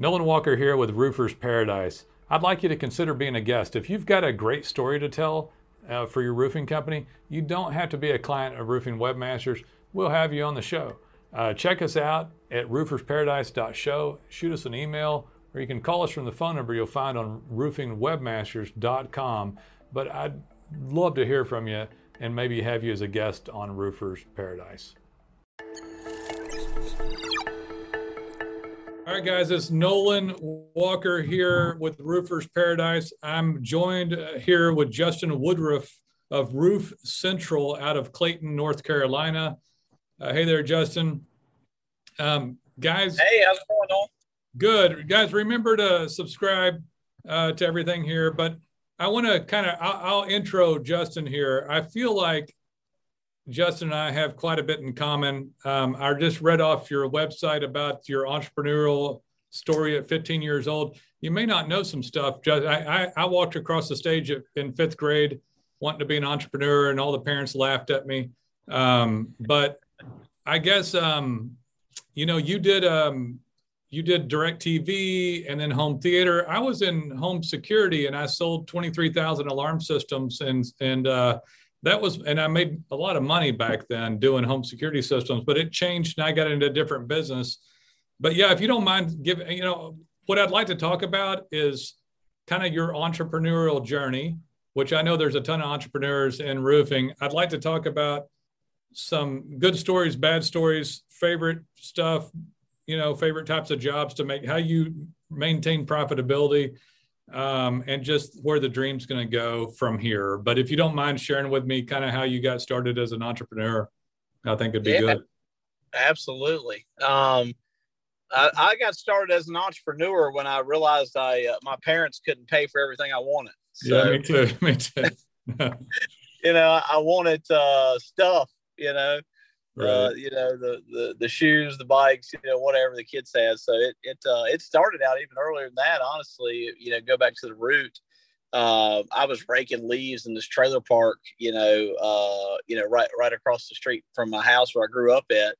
Nolan Walker here with Roofers Paradise. I'd like you to consider being a guest. If you've got a great story to tell uh, for your roofing company, you don't have to be a client of Roofing Webmasters. We'll have you on the show. Uh, check us out at roofersparadise.show. Shoot us an email, or you can call us from the phone number you'll find on roofingwebmasters.com. But I'd love to hear from you and maybe have you as a guest on Roofers Paradise. All right, guys, it's Nolan Walker here with Roofers Paradise. I'm joined uh, here with Justin Woodruff of Roof Central out of Clayton, North Carolina. Uh, hey there, Justin. Um, guys. Hey, how's it going on? Good. Guys, remember to subscribe uh, to everything here. But I want to kind of, I'll, I'll intro Justin here. I feel like Justin and I have quite a bit in common. Um, I just read off your website about your entrepreneurial story at 15 years old. You may not know some stuff. Just, I, I, I walked across the stage in fifth grade wanting to be an entrepreneur, and all the parents laughed at me. Um, but I guess um, you know you did um, you did direct TV and then home theater. I was in home security and I sold 23,000 alarm systems and and uh, that was and i made a lot of money back then doing home security systems but it changed and i got into a different business. But yeah if you don't mind giving you know what i'd like to talk about is kind of your entrepreneurial journey which i know there's a ton of entrepreneurs in roofing. I'd like to talk about some good stories bad stories favorite stuff you know favorite types of jobs to make how you maintain profitability um, and just where the dream's going to go from here. But if you don't mind sharing with me kind of how you got started as an entrepreneur, I think it'd be yeah, good. Absolutely. Um, I, I, got started as an entrepreneur when I realized I uh, my parents couldn't pay for everything I wanted. So, yeah, me too. Me too. you know, I wanted uh, stuff. You know, right. uh, you know the, the the shoes, the bikes, you know whatever the kids had. So it it uh, it started out even earlier than that. Honestly, you know, go back to the root. Uh, I was raking leaves in this trailer park, you know, uh, you know, right right across the street from my house where I grew up at.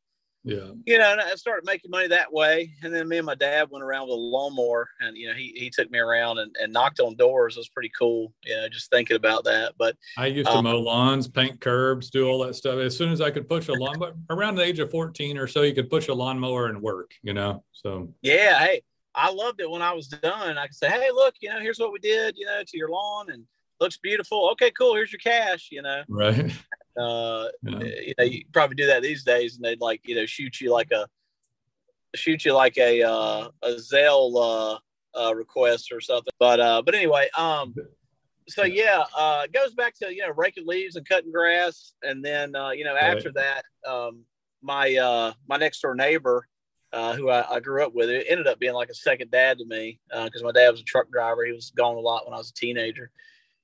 Yeah. You know, and I started making money that way. And then me and my dad went around with a lawnmower and, you know, he, he took me around and, and knocked on doors. It was pretty cool, you know, just thinking about that. But I used to um, mow lawns, paint curbs, do all that stuff. As soon as I could push a lawn, but around the age of 14 or so, you could push a lawnmower and work, you know? So, yeah. Hey, I loved it when I was done. I could say, Hey, look, you know, here's what we did, you know, to your lawn and looks beautiful. Okay, cool. Here's your cash, you know? Right. Uh, yeah. you know, you probably do that these days, and they'd like you know shoot you like a shoot you like a uh, a Zelle uh, uh, request or something. But uh, but anyway, um, so yeah, uh, it goes back to you know raking leaves and cutting grass, and then uh, you know after right. that, um, my uh, my next door neighbor. Uh, who I, I, grew up with, it ended up being like a second dad to me because my dad was a truck driver. He was gone a lot when I was a teenager,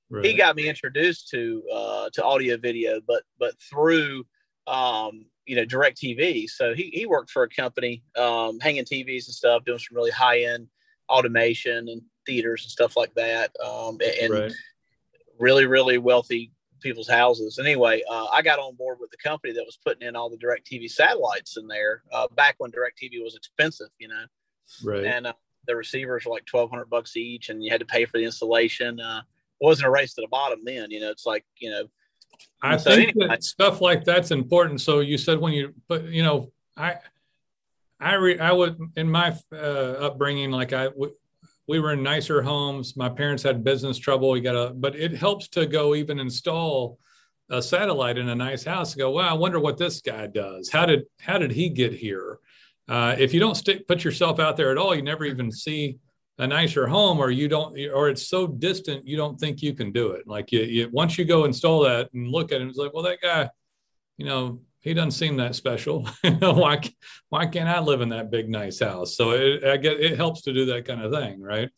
Right. He got me introduced to uh, to audio video, but but through um, you know direct TV. So he, he worked for a company um, hanging TVs and stuff, doing some really high end automation and theaters and stuff like that, um, and right. really really wealthy people's houses. Anyway, uh, I got on board with the company that was putting in all the direct TV satellites in there uh, back when direct TV was expensive, you know. Right. And uh, the receivers were like twelve hundred bucks each, and you had to pay for the installation. Wasn't a race to the bottom then. You know, it's like you know. I so think anyway. that stuff like that's important. So you said when you, but you know, I, I re, I would in my uh, upbringing, like I, we were in nicer homes. My parents had business trouble. We got a, but it helps to go even install a satellite in a nice house. And go, wow, I wonder what this guy does. How did how did he get here? Uh, if you don't stick put yourself out there at all, you never even see a nicer home or you don't or it's so distant you don't think you can do it. Like you, you once you go install that and look at it it's like well that guy you know he doesn't seem that special. Why why can't i live in that big nice house? So it i get it helps to do that kind of thing right?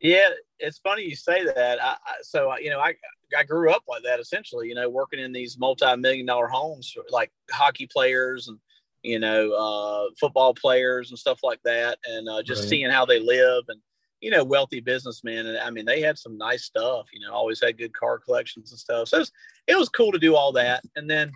Yeah it's funny you say that. I, I, so you know i i grew up like that essentially you know working in these multi-million dollar homes like hockey players and you know, uh, football players and stuff like that, and uh, just right. seeing how they live and you know, wealthy businessmen. And I mean, they had some nice stuff. You know, always had good car collections and stuff. So it was, it was cool to do all that. And then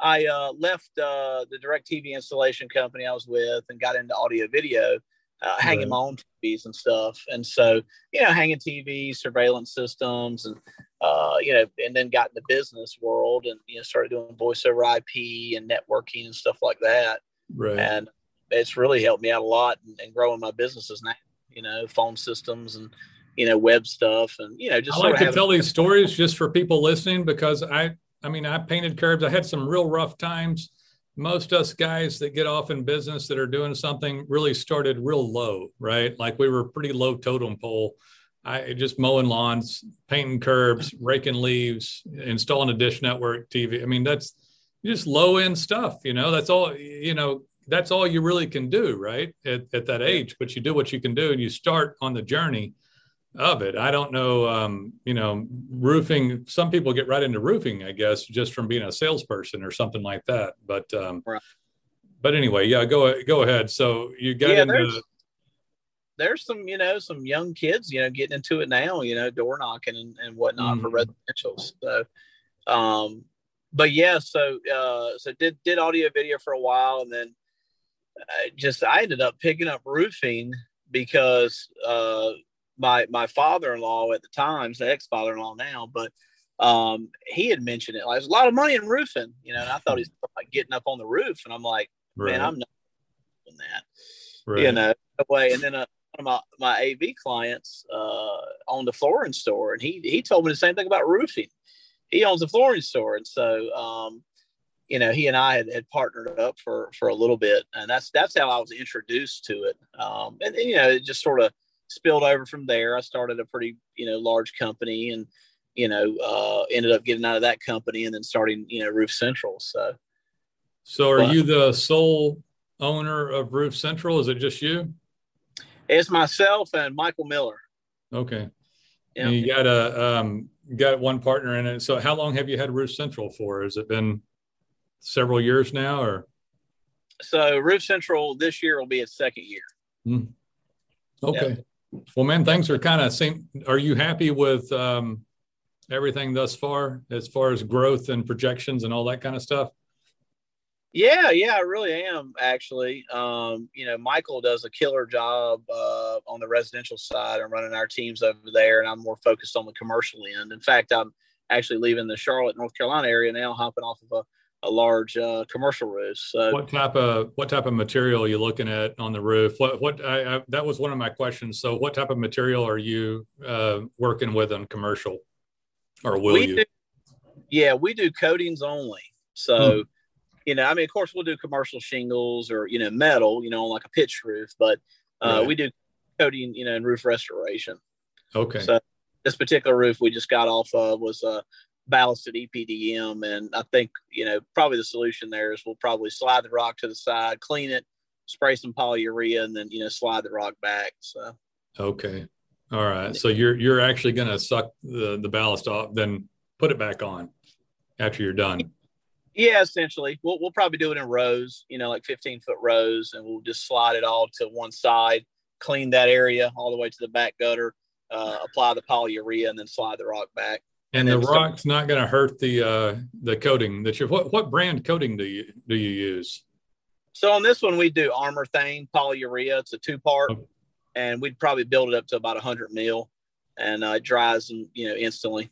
I uh, left uh, the direct TV installation company I was with and got into audio video. uh, hanging right. my own TVs and stuff. And so, you know, hanging TVs, surveillance systems, and uh, you know, and then got in the business world and you know started doing voice over IP and networking and stuff like that. Right. And it's really helped me out a lot and, in growing my businesses now. You know, phone systems and you know web stuff and you know just. I like to tell these stories just for people listening because I I mean I painted curbs. I had some real rough times most us guys that get off in business that are doing something really started real low, right? Like we were pretty low totem pole. I just mowing lawns, painting curbs, raking leaves, installing a dish network TV. I mean, that's just low end stuff, you know, that's all, you know, that's all you really can do, right? At, at that age, but you do what you can do and you start on the journey of it. I don't know, um, you know, roofing. Some people get right into roofing, I guess, just from being a salesperson or something like that. But, um, right. but anyway, yeah, go go ahead. So you got yeah, into. There's, some, you know, some young kids, you know, getting into it now, you know, door knocking and, and whatnot mm-hmm. for residentials. So, um, but yeah, so uh, so did did audio video for a while, and then I just I ended up picking up roofing because uh, my my father-in-law at the time, the ex-father-in-law now, but um, he had mentioned it. Like, there's a lot of money in roofing, you know. And I thought he's like getting up on the roof, and I'm like, right. man, I'm not doing that, right. you know. Way, and then uh, of my, my AV clients uh, owned a flooring store, and he he told me the same thing about roofing. He owns a flooring store, and so um, you know, he and I had, had partnered up for for a little bit, and that's that's how I was introduced to it. Um, and, and you know, it just sort of spilled over from there. I started a pretty, you know, large company and, you know, uh, ended up getting out of that company and then starting, you know, Roof Central. So, so are but, you the sole owner of Roof Central? Is it just you? It's myself and Michael Miller. Okay. Yeah. you got a, um, got one partner in it. So how long have you had Roof Central for? Has it been several years now or? So Roof Central this year will be its second year. Mm. Okay. Yeah. Well, man, things are kind of same. Are you happy with um, everything thus far, as far as growth and projections and all that kind of stuff? Yeah, yeah, I really am actually. Um, you know, Michael does a killer job uh, on the residential side and running our teams over there, and I'm more focused on the commercial end. In fact, I'm actually leaving the Charlotte, North Carolina area now, hopping off of a a large uh, commercial roof. So what type of what type of material are you looking at on the roof? What what I, I, that was one of my questions. So what type of material are you uh, working with on commercial, or will you? Do, yeah, we do coatings only. So. Hmm. You know, I mean, of course, we'll do commercial shingles or you know metal, you know, like a pitch roof, but uh, right. we do coating, you know, and roof restoration. Okay. So this particular roof we just got off of was a ballasted EPDM. And I think, you know, probably the solution there is we'll probably slide the rock to the side, clean it, spray some polyurea, and then, you know, slide the rock back. So, okay. All right. So you're, you're actually going to suck the, the ballast off, then put it back on after you're done. Yeah, essentially. We'll, we'll probably do it in rows, you know, like 15 foot rows, and we'll just slide it all to one side, clean that area all the way to the back gutter, uh, apply the polyurea, and then slide the rock back. And, the rock's not going to hurt the uh, the coating that you. What what brand coating do you do you use? So on this one, we do Armor Armorthane polyurea. It's a two part, okay. and we'd probably build it up to about hundred mil, and uh, it dries and you know instantly.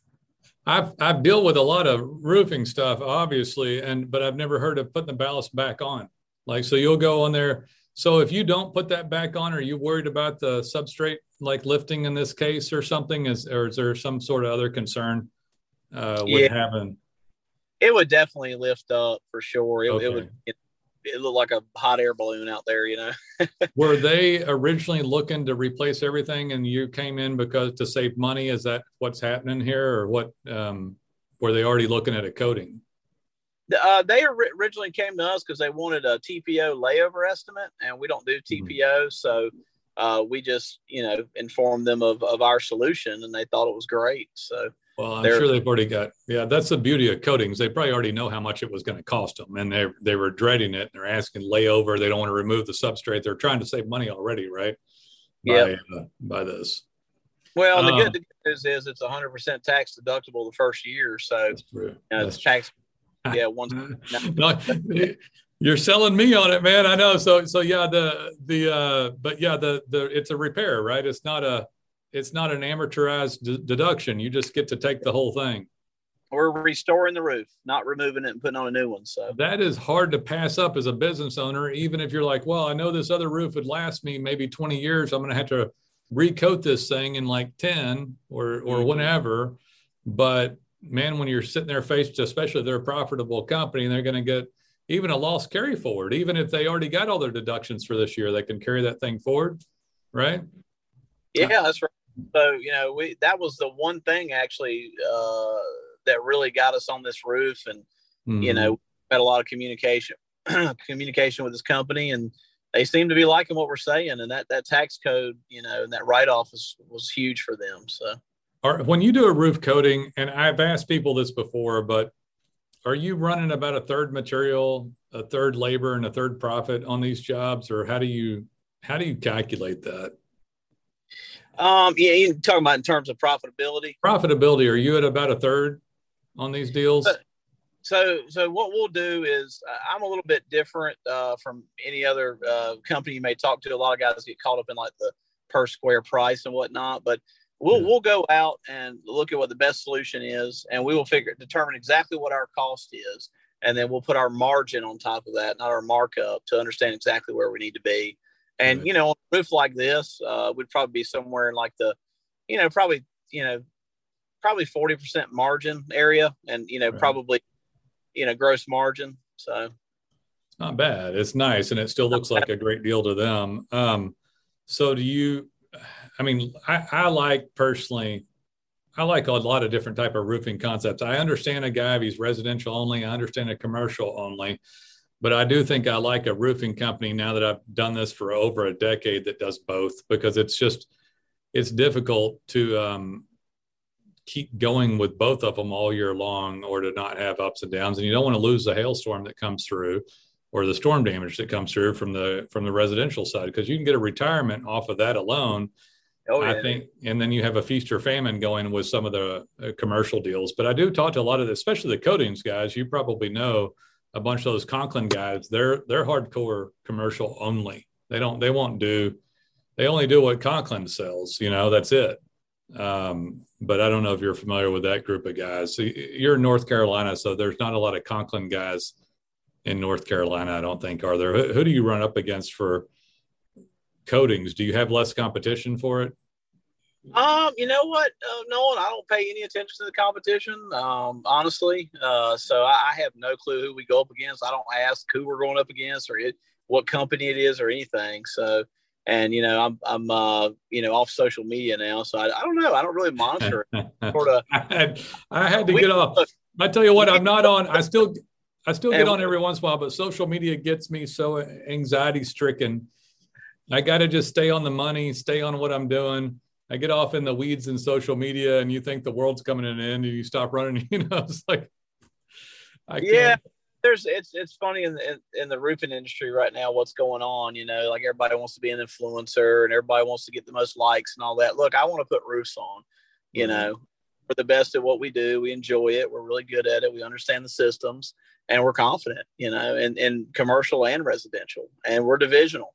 I've I've dealt with a lot of roofing stuff, obviously, and but I've never heard of putting the ballast back on. Like so, you'll go on there. So if you don't put that back on, are you worried about the substrate like lifting in this case or something? Is or is there some sort of other concern uh, with yeah. having? It would definitely lift up for sure. It, okay. it would. It, it looked like a hot air balloon out there, you know. Were they originally looking to replace everything, and you came in because to save money? Is that what's happening here, or what? Um, were they already looking at a coating? Uh, they originally came to us because they wanted a TPO layover estimate, and we don't do TPO, mm-hmm. so uh, we just you know informed them of, of our solution, and they thought it was great. So well, I'm sure they've already got. Yeah, that's the beauty of coatings. They probably already know how much it was going to cost them, and they they were dreading it. And they're asking layover. They don't want to remove the substrate. They're trying to save money already, right? Yeah. By, uh, by this. Well, the, good, the good news is it's 100 percent tax deductible the first year, so that's true. You know, it's tax. Yeah, once. no, You're selling me on it, man. I know. So so yeah, the the uh but yeah, the the it's a repair, right? It's not a it's not an amortized d- deduction. You just get to take the whole thing. We're restoring the roof, not removing it and putting on a new one. So that is hard to pass up as a business owner, even if you're like, well, I know this other roof would last me maybe 20 years. I'm going to have to recoat this thing in like 10 or or mm-hmm. whenever. But man, when you're sitting there faced, especially if they're a profitable company, and they're going to get even a loss carry forward, even if they already got all their deductions for this year, they can carry that thing forward, right? Yeah, that's right. So you know, we that was the one thing actually uh, that really got us on this roof, and mm-hmm. you know, had a lot of communication communication with this company, and they seem to be liking what we're saying, and that that tax code, you know, and that write off was was huge for them. So, Are, when you do a roof coating, and I've asked people this before, but are you running about a third material, a third labor, and a third profit on these jobs, or how do you how do you calculate that? Um, yeah, you talking about in terms of profitability. Profitability. Are you at about a third on these deals? so, so what we'll do is uh, I'm a little bit different uh, from any other uh, company you may talk to. A lot of guys get caught up in like the per square price and whatnot, but we'll yeah. we'll go out and look at what the best solution is, and we will figure determine exactly what our cost is, and then we'll put our margin on top of that, not our markup, to understand exactly where we need to be. And right. you know, on a roof like this, uh, would probably be somewhere in like the, you know, probably you know, probably forty percent margin area, and you know, right. probably, you know, gross margin. So it's not bad. It's nice, and it still looks like a great deal to them. Um, so do you? I mean, I, I like personally. I like a lot of different type of roofing concepts. I understand a guy if he's residential only. I understand a commercial only but I do think I like a roofing company now that I've done this for over a decade that does both because it's just it's difficult to um, keep going with both of them all year long or to not have ups and downs and you don't want to lose the hailstorm that comes through or the storm damage that comes through from the from the residential side because you can get a retirement off of that alone oh, yeah. i think and then you have a feast or famine going with some of the uh, commercial deals but i do talk to a lot of the, especially the coatings guys you probably know a bunch of those Conklin guys, they're they're hardcore commercial only. They don't they won't do they only do what Conklin sells. You know, that's it. Um, but I don't know if you're familiar with that group of guys. So you're in North Carolina, so there's not a lot of Conklin guys in North Carolina. I don't think are there. Who, who do you run up against for coatings? Do you have less competition for it? Um, you know what, uh, Nolan, I don't pay any attention to the competition, um, honestly. Uh, so I, I, have no clue who we go up against. I don't ask who we're going up against or it, what company it is or anything. So, and you know, I'm I'm uh, you know off social media now, so I, I don't know. I don't really monitor. sort of. I had, I had to we, get off. I tell you what, I'm not on. I still I still get on every once in a while, but social media gets me so anxiety stricken. I got to just stay on the money, stay on what I'm doing I get off in the weeds in social media and you think the world's coming to an end and you stop running, you know, it's like, I yeah, there's, it's, it's funny in the, in, in the roofing industry right now, what's going on, you know, like everybody wants to be an influencer and everybody wants to get the most likes and all that. Look, I want to put roofs on, you mm-hmm. know, we're the best at what we do. We enjoy it. We're really good at it. We understand the systems and we're confident, you know, in, in commercial and residential and we're divisional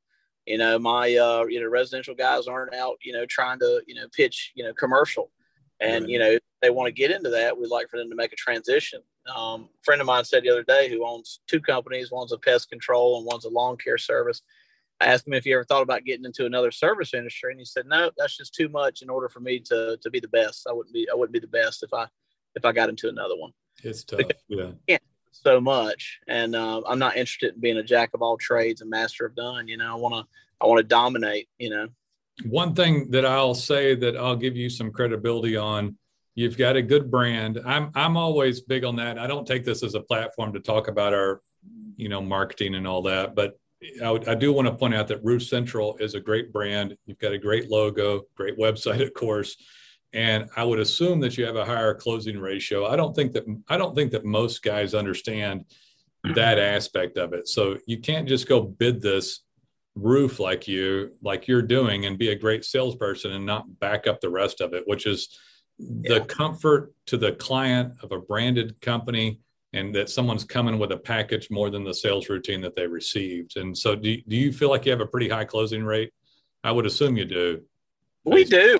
you know my uh you know residential guys aren't out you know trying to you know pitch you know commercial. And right. you know they want to get into that we'd like for them to make a transition. Um, a friend of mine said the other day who owns two companies one's a pest control and one's a lawn care service i asked him if he ever thought about getting into another service industry and he said no that's just too much in order for me to to be the best. I wouldn't be i wouldn't be the best if i if i got into another one. It's tough because yeah so much and uh, i'm not interested in being a jack of all trades and master of none you know i want to i want to dominate you know. One thing that i'll say that i'll give you some credibility on you've got a good brand. I'm i'm always big on that. I don't take this as a platform to talk about our you know marketing and all that but I, I do want to point out that roof central is a great brand. You've got a great logo great website of course and I would assume that you have a higher closing ratio. I don't think that I don't think that most guys understand that aspect of it. So you can't just go bid this roof like you like you're doing and be a great salesperson and not back up the rest of it, which is yeah. the comfort to the client of a branded company and that someone's coming with a package more than the sales routine that they received. And so, do, do you feel like you have a pretty high closing rate? I would assume you do. We do.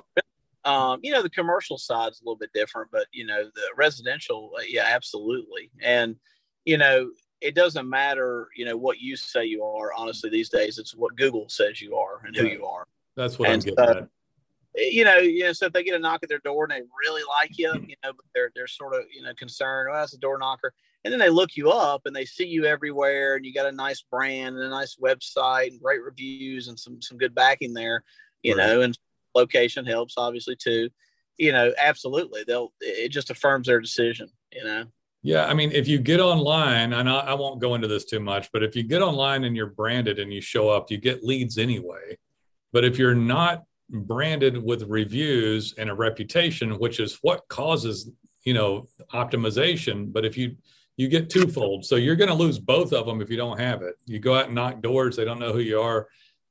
Um, you know, the commercial side is a little bit different, but you know, the residential, uh, yeah, absolutely. And you know, it doesn't matter, you know, what you say you are. Honestly, these days, it's what Google says you are and who you are. That's what and I'm getting so, at you know, you know, so if they get a knock at their door and they really like you, you know, but they're they're sort of you know concerned. Oh, that's a door knocker, and then they look you up and they see you everywhere, and you got a nice brand and a nice website and great reviews and some some good backing there, you right. know, and location helps obviously too. You know, absolutely, they'll it just affirms their decision. You know. Yeah, I mean, if you get online, and I, I won't go into this too much, but if you get online and you're branded and you show up, you get leads anyway. But if you're not branded with reviews and a reputation, which is what causes, you know, optimization. But if you you get twofold, so you're going to lose both of them if you don't have it. You go out and knock doors, they don't know who you are,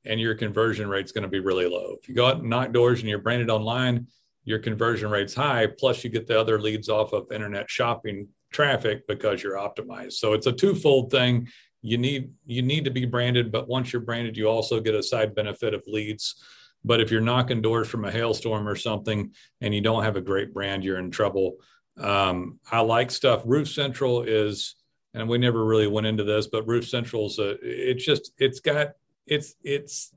and your conversion rate's going to be really low. If you go out and knock doors and you're branded online, your conversion rate's high. Plus, you get the other leads off of internet shopping traffic because you're optimized. So it's a twofold thing. You need you need to be branded, but once you're branded, you also get a side benefit of leads but if you're knocking doors from a hailstorm or something and you don't have a great brand, you're in trouble. Um, I like stuff. Roof Central is, and we never really went into this, but Roof Central's a, it's just, it's got, it's, it's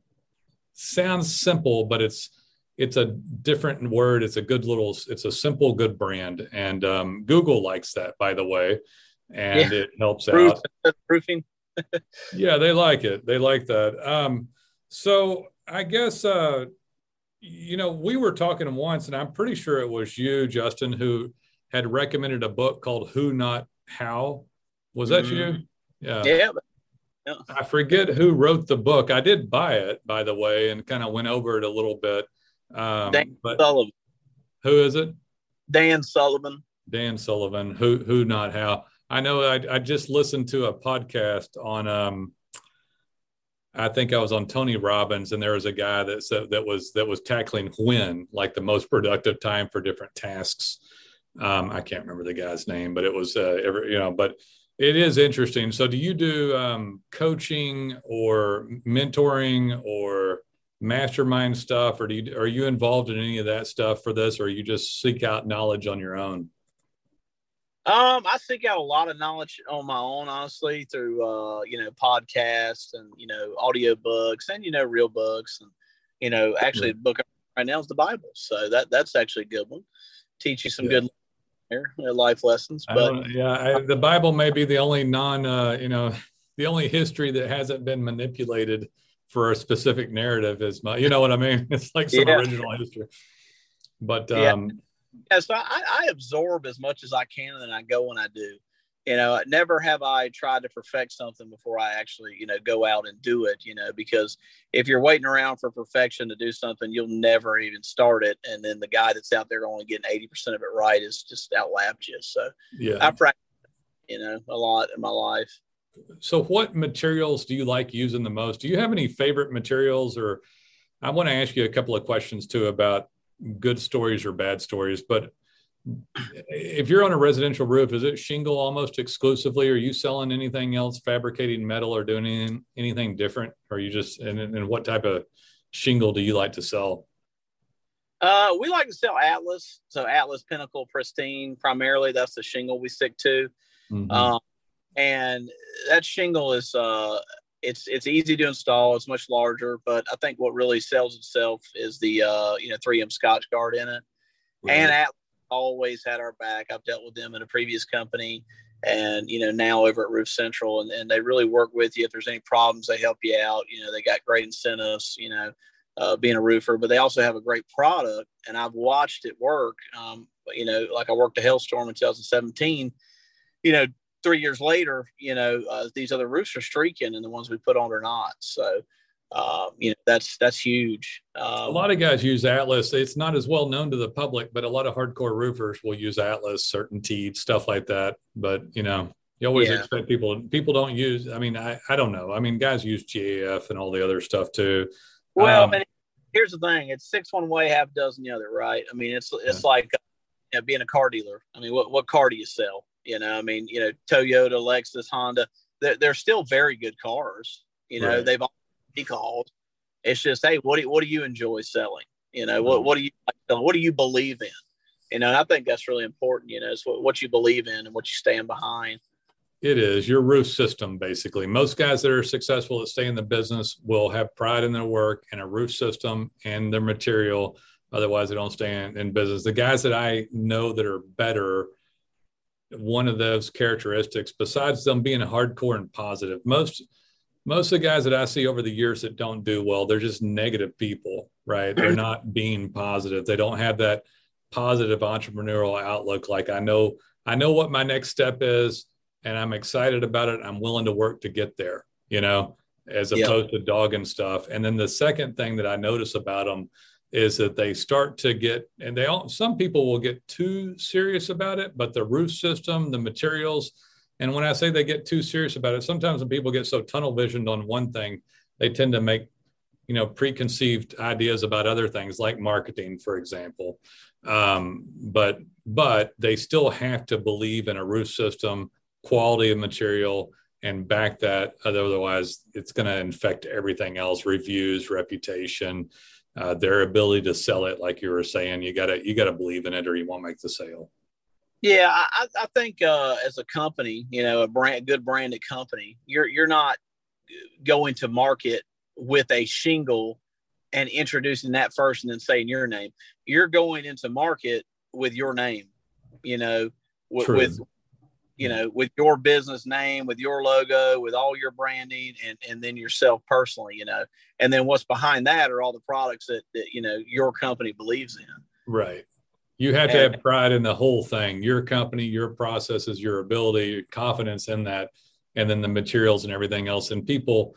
sounds simple, but it's, it's a different word. It's a good little, it's a simple, good brand. And um, Google likes that, by the way, and yeah. it helps Roof, out. Roofing. yeah, they like it. They like that. Um, so I guess uh, you know we were talking once, and I'm pretty sure it was you, Justin, who had recommended a book called "Who Not How." Was that mm-hmm. you? Yeah. yeah. Yeah. I forget who wrote the book. I did buy it, by the way, and kind of went over it a little bit. Um, Dan Sullivan. Who is it? Dan Sullivan. Dan Sullivan. Who? Who? Not how? I know. I, I just listened to a podcast on um, I think I was on Tony Robbins, and there was a guy that said that was that was tackling when, like the most productive time for different tasks. Um, I can't remember the guy's name, but it was uh, every, you know. But it is interesting. So, do you do um, coaching or mentoring or mastermind stuff, or do you, are you involved in any of that stuff for this, or you just seek out knowledge on your own? Um, I seek out a lot of knowledge on my own, honestly, through uh, you know, podcasts and you know, audio books and you know, real books and you know, actually, the book right now is the Bible, so that that's actually a good one. Teach you some yeah. good here, life lessons. But yeah, I, the Bible may be the only non, uh, you know, the only history that hasn't been manipulated for a specific narrative is my, you know what I mean? It's like some yeah. original history. But um, yeah, so I, I absorb as much as I can and then I go when I do. You know, never have I tried to perfect something before I actually, you know, go out and do it, you know, because if you're waiting around for perfection to do something, you'll never even start it. And then the guy that's out there only getting 80% of it right is just outlapped you. So yeah, I practice, you know, a lot in my life. So what materials do you like using the most? Do you have any favorite materials or I want to ask you a couple of questions too about good stories or bad stories, but if you're on a residential roof, is it shingle almost exclusively? Are you selling anything else, fabricating metal or doing anything, anything different? Or you just, and, and what type of shingle do you like to sell? Uh, we like to sell Atlas. So Atlas Pinnacle Pristine, primarily that's the shingle we stick to. Mm-hmm. Um, and that shingle is, uh, it's it's easy to install. It's much larger, but I think what really sells itself is the uh, you know 3M Scotchgard in it. Right. And Atlas always had our back. I've dealt with them in a previous company, and you know now over at Roof Central, and, and they really work with you if there's any problems. They help you out. You know they got great incentives. You know. Uh, being a roofer, but they also have a great product, and I've watched it work. Um, you know, like I worked a hailstorm in 2017. You know, three years later, you know, uh, these other roofs are streaking, and the ones we put on are not. So, uh, you know, that's that's huge. Um, a lot of guys use Atlas. It's not as well known to the public, but a lot of hardcore roofers will use Atlas, CertainTeed, stuff like that. But you know, you always yeah. expect people. People don't use. I mean, I I don't know. I mean, guys use GAF and all the other stuff too. Well, um, here's the thing: it's six one way, half dozen the other, right? I mean, it's it's yeah. like you know, being a car dealer. I mean, what what car do you sell? You know, I mean, you know, Toyota, Lexus, Honda, they're, they're still very good cars. You know, right. they've all calls. It's just, hey, what do you, what do you enjoy selling? You know, what mm-hmm. what do you what do you believe in? You know, I think that's really important. You know, it's what, what you believe in and what you stand behind. It is your roof system, basically. Most guys that are successful that stay in the business will have pride in their work and a roof system and their material. Otherwise, they don't stay in, in business. The guys that I know that are better, one of those characteristics, besides them being hardcore and positive, most most of the guys that I see over the years that don't do well, they're just negative people, right? They're not being positive. They don't have that positive entrepreneurial outlook. Like I know, I know what my next step is, and I'm excited about it. I'm willing to work to get there, you know, as opposed to dogging stuff. And then the second thing that I notice about them is that they start to get, and they all, some people will get too serious about it, but the roof system, the materials, and when I say they get too serious about it, sometimes when people get so tunnel visioned on one thing, they tend to make, you know, preconceived ideas about other things like marketing, for example. Um, but but they still have to believe in a roof system, quality of material, and back that. Otherwise, it's going to infect everything else: reviews, reputation, uh, their ability to sell it. Like you were saying, you gotta you gotta believe in it, or you won't make the sale. Yeah, I, I think uh, as a company, you know, a brand, good branded company, you're you're not going to market with a shingle and introducing that first and then saying your name. You're going into market with your name, you know, with, with you know, with your business name, with your logo, with all your branding, and and then yourself personally, you know, and then what's behind that are all the products that, that you know your company believes in. Right. You have to have pride in the whole thing your company, your processes, your ability, your confidence in that, and then the materials and everything else. And people,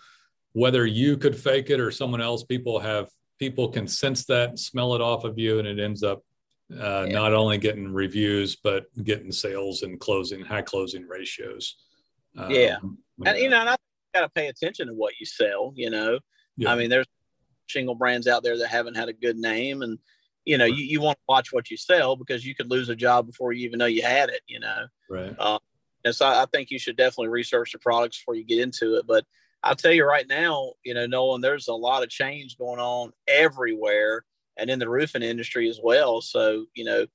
whether you could fake it or someone else, people have people can sense that, smell it off of you, and it ends up uh, yeah. not only getting reviews but getting sales and closing high closing ratios. Um, yeah, and you know, and I got to pay attention to what you sell. You know, yeah. I mean, there's shingle brands out there that haven't had a good name, and you know, you, you want to watch what you sell because you could lose a job before you even know you had it, you know. Right. Uh, and so I think you should definitely research the products before you get into it. But I'll tell you right now, you know, Nolan, there's a lot of change going on everywhere and in the roofing industry as well. So, you know,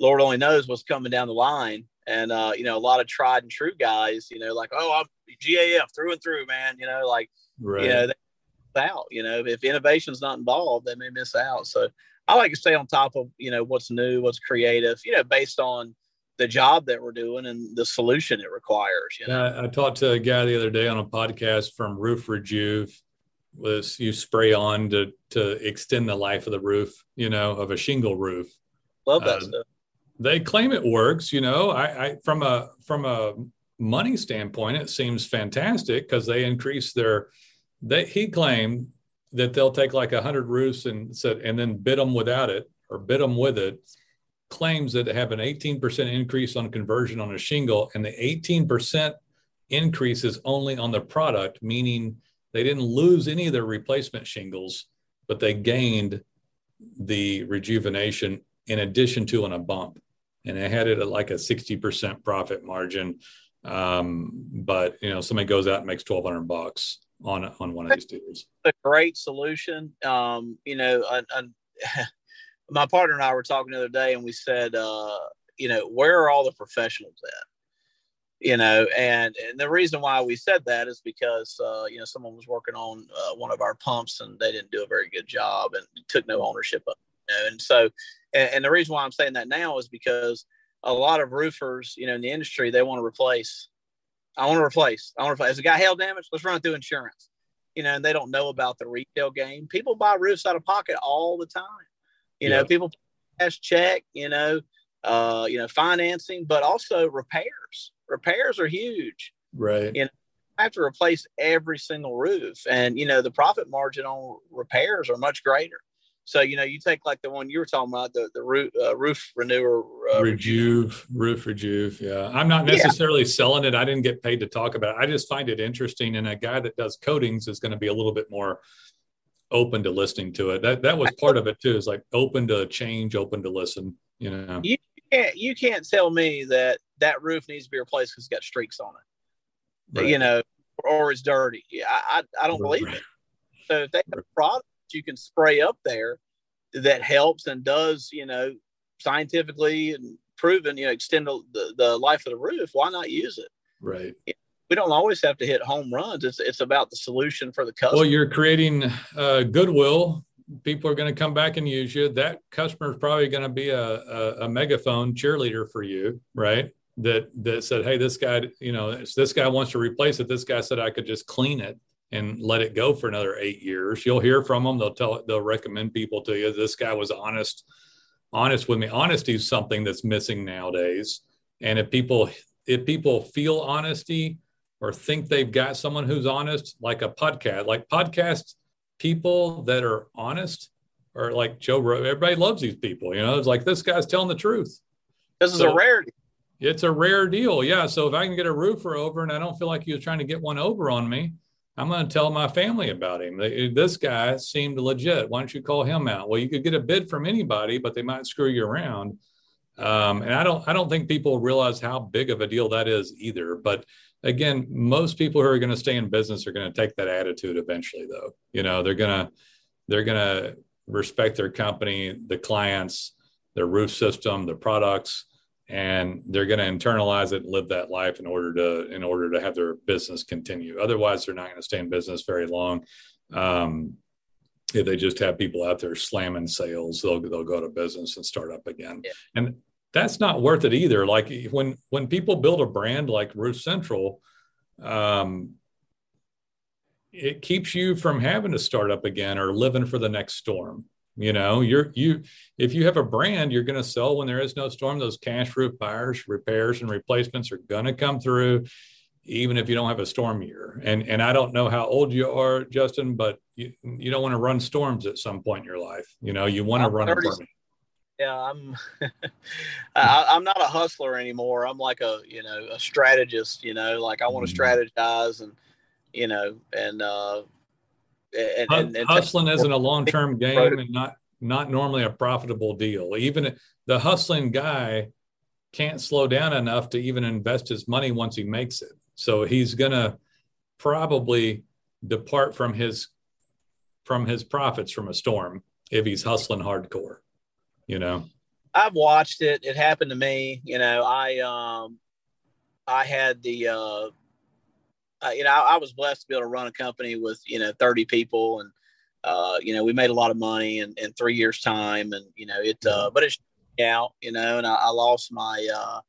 Lord only knows what's coming down the line. And, uh, you know, a lot of tried and true guys, you know, like, oh, I'm GAF through and through, man, you know, like, right. you know, they out, you know, if innovation's not involved, they may miss out. So I like to stay on top of you know what's new, what's creative, you know, based on the job that we're doing and the solution it requires. You know? yeah, I talked to a guy the other day on a podcast from Roof Rejuve. Was you spray on to to extend the life of the roof, you know, of a shingle roof. Love that uh, stuff. They claim it works. You know, I, I from a from a money standpoint, it seems fantastic because they increase their. They he claimed that they'll take like a hundred roofs and said and then bid them without it or bid them with it claims that have an 18% increase on conversion on a shingle and the 18% increase is only on the product meaning they didn't lose any of their replacement shingles but they gained the rejuvenation in addition to on a bump. And they had it at like a 60% profit margin. Um, but you know somebody goes out and makes 1200 bucks on on one of these deals. A great solution. Um, you know, my partner and I were talking the other day, and we said, uh, you know, where are all the professionals at? You know, and and the reason why we said that is because uh, you know someone was working on uh, one of our pumps and they didn't do a very good job and took no ownership of. You know? And so, and, and the reason why I'm saying that now is because a lot of roofers, you know, in the industry, they want to replace I want to replace. I want to replace. Is a guy hail damage? Let's run it through insurance. You know, and they don't know about the retail game. People buy roofs out of pocket all the time. You know, people cash check. You know, uh, you know, financing, but also repairs. Repairs are huge. Right. You know, I have to replace every single roof, and you know, the profit margin on repairs are much greater. So you know, you take like the one you were talking about, the the roof, uh, roof renewer, uh, Rejuve, roof Rejuve. Yeah, I'm not necessarily yeah. selling it. I didn't get paid to talk about it. I just find it interesting, and a guy that does coatings is going to be a little bit more open to listening to it. That that was part of it too. Is like open to change, open to listen. You know, you can't you can't tell me that that roof needs to be replaced because it's got streaks on it, right. you know, or it's dirty. Yeah, I, I, I don't right. believe it. So if they have a product you can spray up there that helps and does, you know, scientifically and proven, you know, extend the, the, life of the roof, why not use it? Right. We don't always have to hit home runs. It's it's about the solution for the customer. Well, you're creating uh, goodwill people are going to come back and use you. That customer is probably going to be a, a, a, megaphone cheerleader for you, right? That that said, hey, this guy, you know, this guy wants to replace it. This guy said I could just clean it and let it go for another eight years. You'll hear from them. They'll tell they'll recommend people to you. This guy was honest, honest with me. Honesty is something that's missing nowadays. And if people if people feel honesty or think they've got someone who's honest, like a podcast, like podcast people that are honest or like Joe everybody loves these people. You know, it's like this guy's telling the truth. This is so, a rarity. It's a rare deal. Yeah. So if I can get a roofer over and I don't feel like he was trying to get one over on me, I'm going to tell my family about him. This guy seemed legit. Why don't you call him out? Well, you could get a bid from anybody, but they might screw you around. Um, and I don't, I don't think people realize how big of a deal that is either. But again, most people who are going to stay in business are going to take that attitude eventually, though. You know, they're going to they're going to respect their company, the clients, their roof system, the products, and they're going to internalize it and live that life in order to in order to have their business continue. Otherwise, they're not going to stay in business very long. Um, if they just have people out there slamming sales, they'll they'll go to business and start up again. Yeah. And that's not worth it either. Like when when people build a brand like Roof Central, um, it keeps you from having to start up again or living for the next storm. You know, you're you if you have a brand, you're going to sell when there is no storm. Those cash roof buyers, repairs, and replacements are going to come through, even if you don't have a storm year. And and I don't know how old you are, Justin, but you, you don't want to run storms at some point in your life. You know, you want to run 30, a brand yeah i'm I, am not a hustler anymore i'm like a you know a strategist you know like i want to mm-hmm. strategize and you know and uh and, and, and hustling isn't a long-term game and not not normally a profitable deal. Even the hustling guy can't slow down enough to even invest his money once he makes it. So he's gonna probably depart from his from his profits from a storm if he's hustling hardcore you know? I've watched it. It happened to me you know i um i had the uh, uh you know I, I, was blessed to be able to run a company with you know 30 people and uh you know we made a lot of money in, in three years time and you know it uh but it's out you know and I, I lost my uh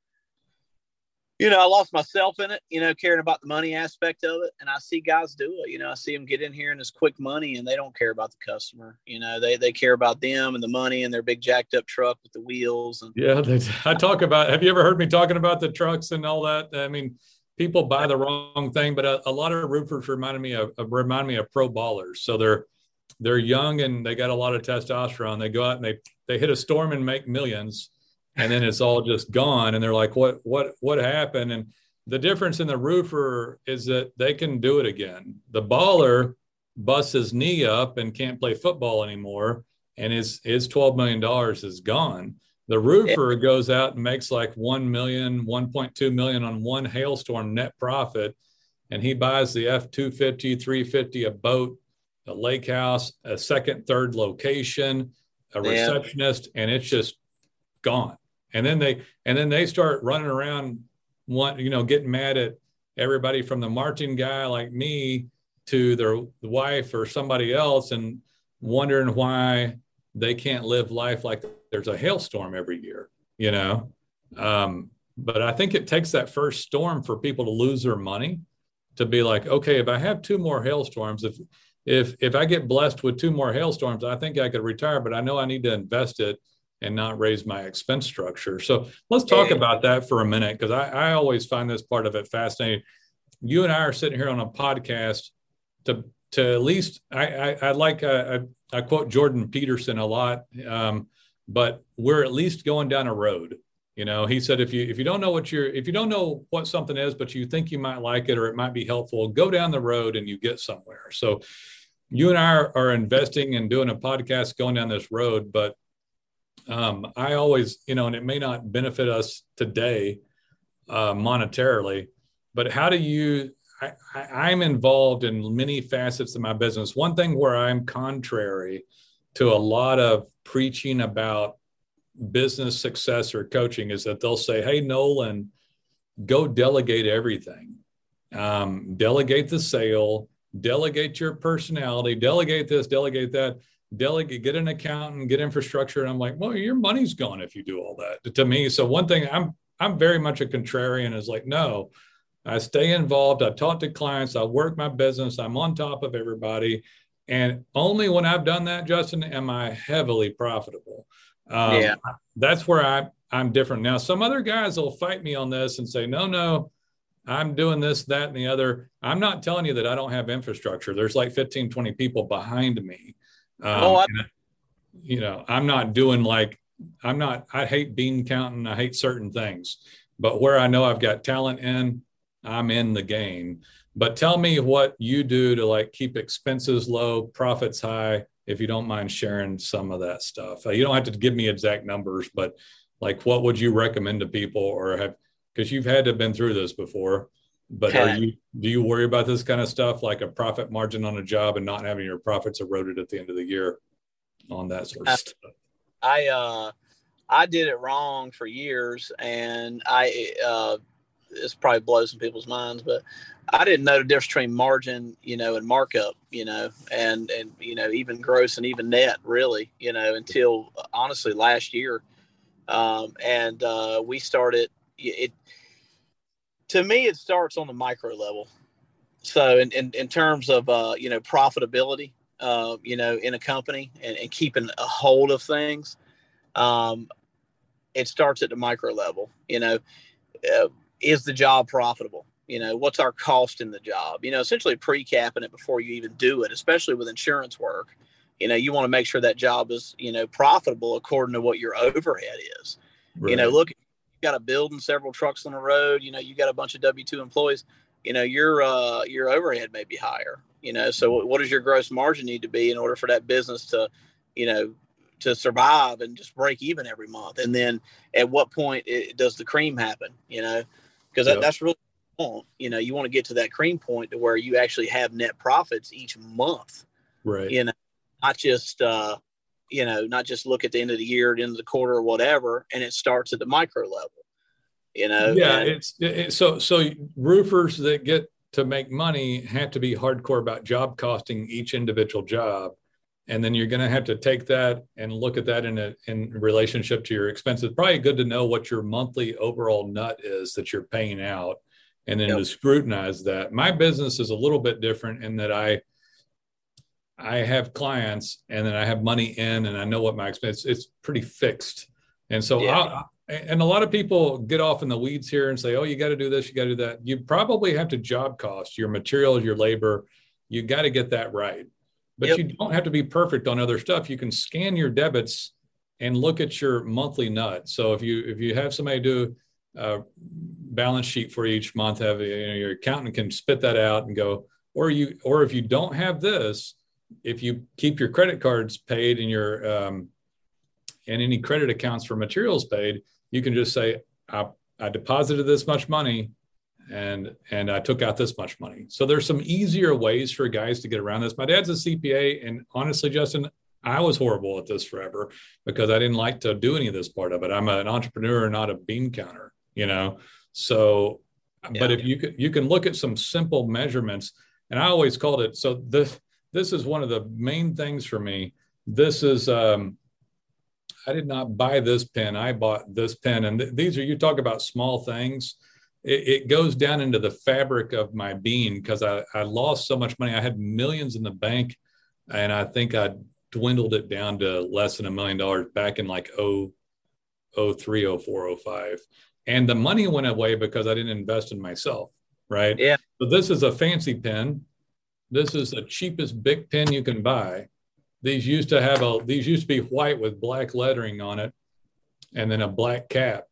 you know, I lost myself in it, you know, caring about the money aspect of it. And I see guys do it. You know, I see them get in here and it's quick money and they don't care about the customer. You know, they, they care about them and the money and their big jacked up truck with the wheels. And yeah, they, I talk about, have you ever heard me talking about the trucks and all that? I mean, people buy the wrong thing, but a, a lot of roofers reminded me of, of, remind me of pro ballers. So they're, they're young and they got a lot of testosterone. They go out and they, they hit a storm and make millions and then it's all just gone and they're like what what what happened and the difference in the roofer is that they can do it again the baller busts his knee up and can't play football anymore and his his 12 million dollars is gone the roofer goes out and makes like 1 million 1.2 million on one hailstorm net profit and he buys the f250 350 a boat a lake house a second third location a receptionist and it's just gone. And then they and then they start running around one you know getting mad at everybody from the marching guy like me to their wife or somebody else and wondering why they can't live life like there's a hailstorm every year you know um, but i think it takes that first storm for people to lose their money to be like okay if i have two more hailstorms if if if i get blessed with two more hailstorms i think i could retire but i know i need to invest it and not raise my expense structure. So let's talk about that for a minute because I, I always find this part of it fascinating. You and I are sitting here on a podcast to to at least I I, I like uh, I, I, quote Jordan Peterson a lot, um, but we're at least going down a road. You know, he said if you if you don't know what you're if you don't know what something is, but you think you might like it or it might be helpful, go down the road and you get somewhere. So you and I are, are investing and doing a podcast going down this road, but um, I always, you know, and it may not benefit us today uh, monetarily, but how do you? I, I, I'm involved in many facets of my business. One thing where I'm contrary to a lot of preaching about business success or coaching is that they'll say, "Hey, Nolan, go delegate everything. Um, delegate the sale, delegate your personality, delegate this, delegate that." delegate get an accountant get infrastructure and i'm like well your money's gone if you do all that to me so one thing i'm i'm very much a contrarian is like no i stay involved i talk to clients i work my business i'm on top of everybody. And only when i've done that justin am i heavily profitable. Um, yeah. that's where i i'm different. Now some other guys will fight me on this and say no no i'm doing this that and the other. I'm not telling you that i don't have infrastructure. There's like 15 20 people behind me. Um, oh, I- you know, I'm not doing like I'm not. I hate bean counting. I hate certain things, but where I know I've got talent in, I'm in the game. But tell me what you do to like keep expenses low, profits high. If you don't mind sharing some of that stuff, uh, you don't have to give me exact numbers, but like what would you recommend to people or have because you've had to have been through this before but are you do you worry about this kind of stuff like a profit margin on a job and not having your profits eroded at the end of the year on that sort of stuff i uh i did it wrong for years and i uh this probably blows some people's minds but i didn't know the difference between margin you know and markup you know and and you know even gross and even net really you know until honestly last year um and uh we started it to me, it starts on the micro level. So, in, in, in terms of uh, you know profitability, uh, you know, in a company and, and keeping a hold of things, um, it starts at the micro level. You know, uh, is the job profitable? You know, what's our cost in the job? You know, essentially pre-capping it before you even do it, especially with insurance work. You know, you want to make sure that job is you know profitable according to what your overhead is. Right. You know, look you got a building, several trucks on the road, you know, you got a bunch of W two employees, you know, your uh, your overhead may be higher. You know, so what does your gross margin need to be in order for that business to, you know, to survive and just break even every month? And then at what point it, does the cream happen? You know, because that, that's really you know you want to get to that cream point to where you actually have net profits each month right you know not just uh you know, not just look at the end of the year, the end of the quarter, or whatever, and it starts at the micro level. You know. Yeah, and, it's it, so so roofers that get to make money have to be hardcore about job costing each individual job, and then you're going to have to take that and look at that in a in relationship to your expenses. Probably good to know what your monthly overall nut is that you're paying out, and then yep. to scrutinize that. My business is a little bit different in that I I have clients and then I have money in and I know what my expense it's pretty fixed. And so yeah. I, and a lot of people get off in the weeds here and say, "Oh, you got to do this, you got to do that." You probably have to job cost your materials, your labor. You got to get that right. But yep. you don't have to be perfect on other stuff. You can scan your debits and look at your monthly nut. So if you if you have somebody do a balance sheet for each month, have you know, your accountant can spit that out and go, or you or if you don't have this, if you keep your credit cards paid and your um, and any credit accounts for materials paid, you can just say, I, I deposited this much money and and I took out this much money. So there's some easier ways for guys to get around this. My dad's a CPA, and honestly, Justin, I was horrible at this forever because I didn't like to do any of this part of it. I'm an entrepreneur, not a bean counter, you know. So, yeah. but if you can you can look at some simple measurements, and I always called it so the this is one of the main things for me. This is, um, I did not buy this pen. I bought this pen. And th- these are, you talk about small things. It, it goes down into the fabric of my being because I, I lost so much money. I had millions in the bank and I think I dwindled it down to less than a million dollars back in like 0, 03, 04, 05. And the money went away because I didn't invest in myself. Right. Yeah. So this is a fancy pen this is the cheapest big pen you can buy. These used to have a these used to be white with black lettering on it, and then a black cap,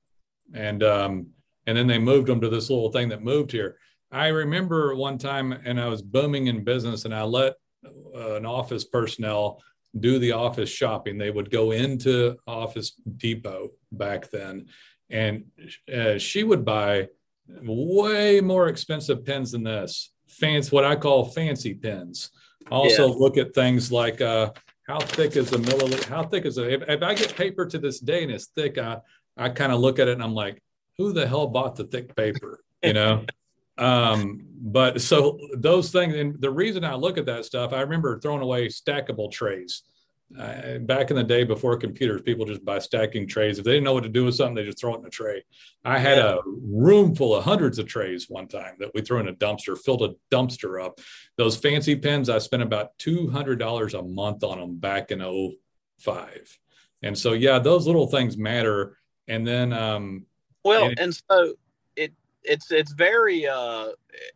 and um, and then they moved them to this little thing that moved here. I remember one time, and I was booming in business, and I let uh, an office personnel do the office shopping. They would go into Office Depot back then, and uh, she would buy way more expensive pens than this. Fancy, what I call fancy pens. Also, yeah. look at things like uh, how thick is a milliliter? How thick is it? If, if, I get paper to this day and it's thick, I, I kind of look at it and I'm like, who the hell bought the thick paper? You know? um, but so those things, and the reason I look at that stuff, I remember throwing away stackable trays uh, back in the day before computers, people just buy stacking trays. If they didn't know what to do with something, they just throw it in a tray. I had yeah. a room full of hundreds of trays one time that we threw in a dumpster, filled a dumpster up. Those fancy pens, I spent about $200 a month on them back in 05. And so, yeah, those little things matter. And then, um, well, and, and so it's it's very uh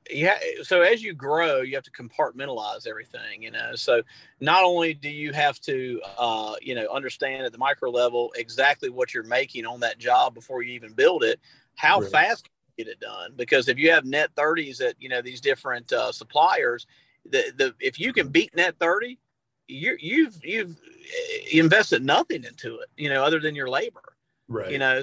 yeah so as you grow you have to compartmentalize everything you know? So not only do you have to uh you know understand at the micro level exactly what you're making on that job before you even build it how really? fast can you get it done? Because if you have net 30s at you know these different uh, suppliers the the if you can beat net 30 you you've you've invested nothing into it you know other than your labor right. you know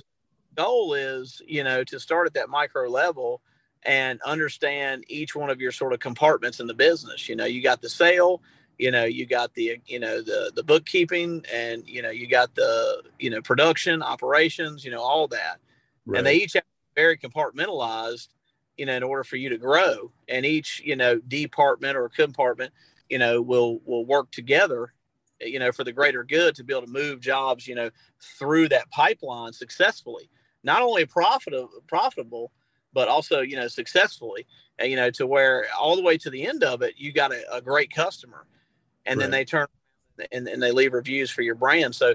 goal is, you know, to start at that micro level and understand each one of your sort of compartments in the business. You know, you got the sale, you know, you got the, you know, the the bookkeeping and you know, you got the, you know, production, operations, you know, all that. Right. And they each have very compartmentalized, you know, in order for you to grow. And each, you know, department or compartment, you know, will will work together you know for the greater good to be able to move jobs you know through that pipeline successfully not only profitable, profitable, but also you know successfully, and you know to where all the way to the end of it, you got a, a great customer, and right. then they turn and, and they leave reviews for your brand. So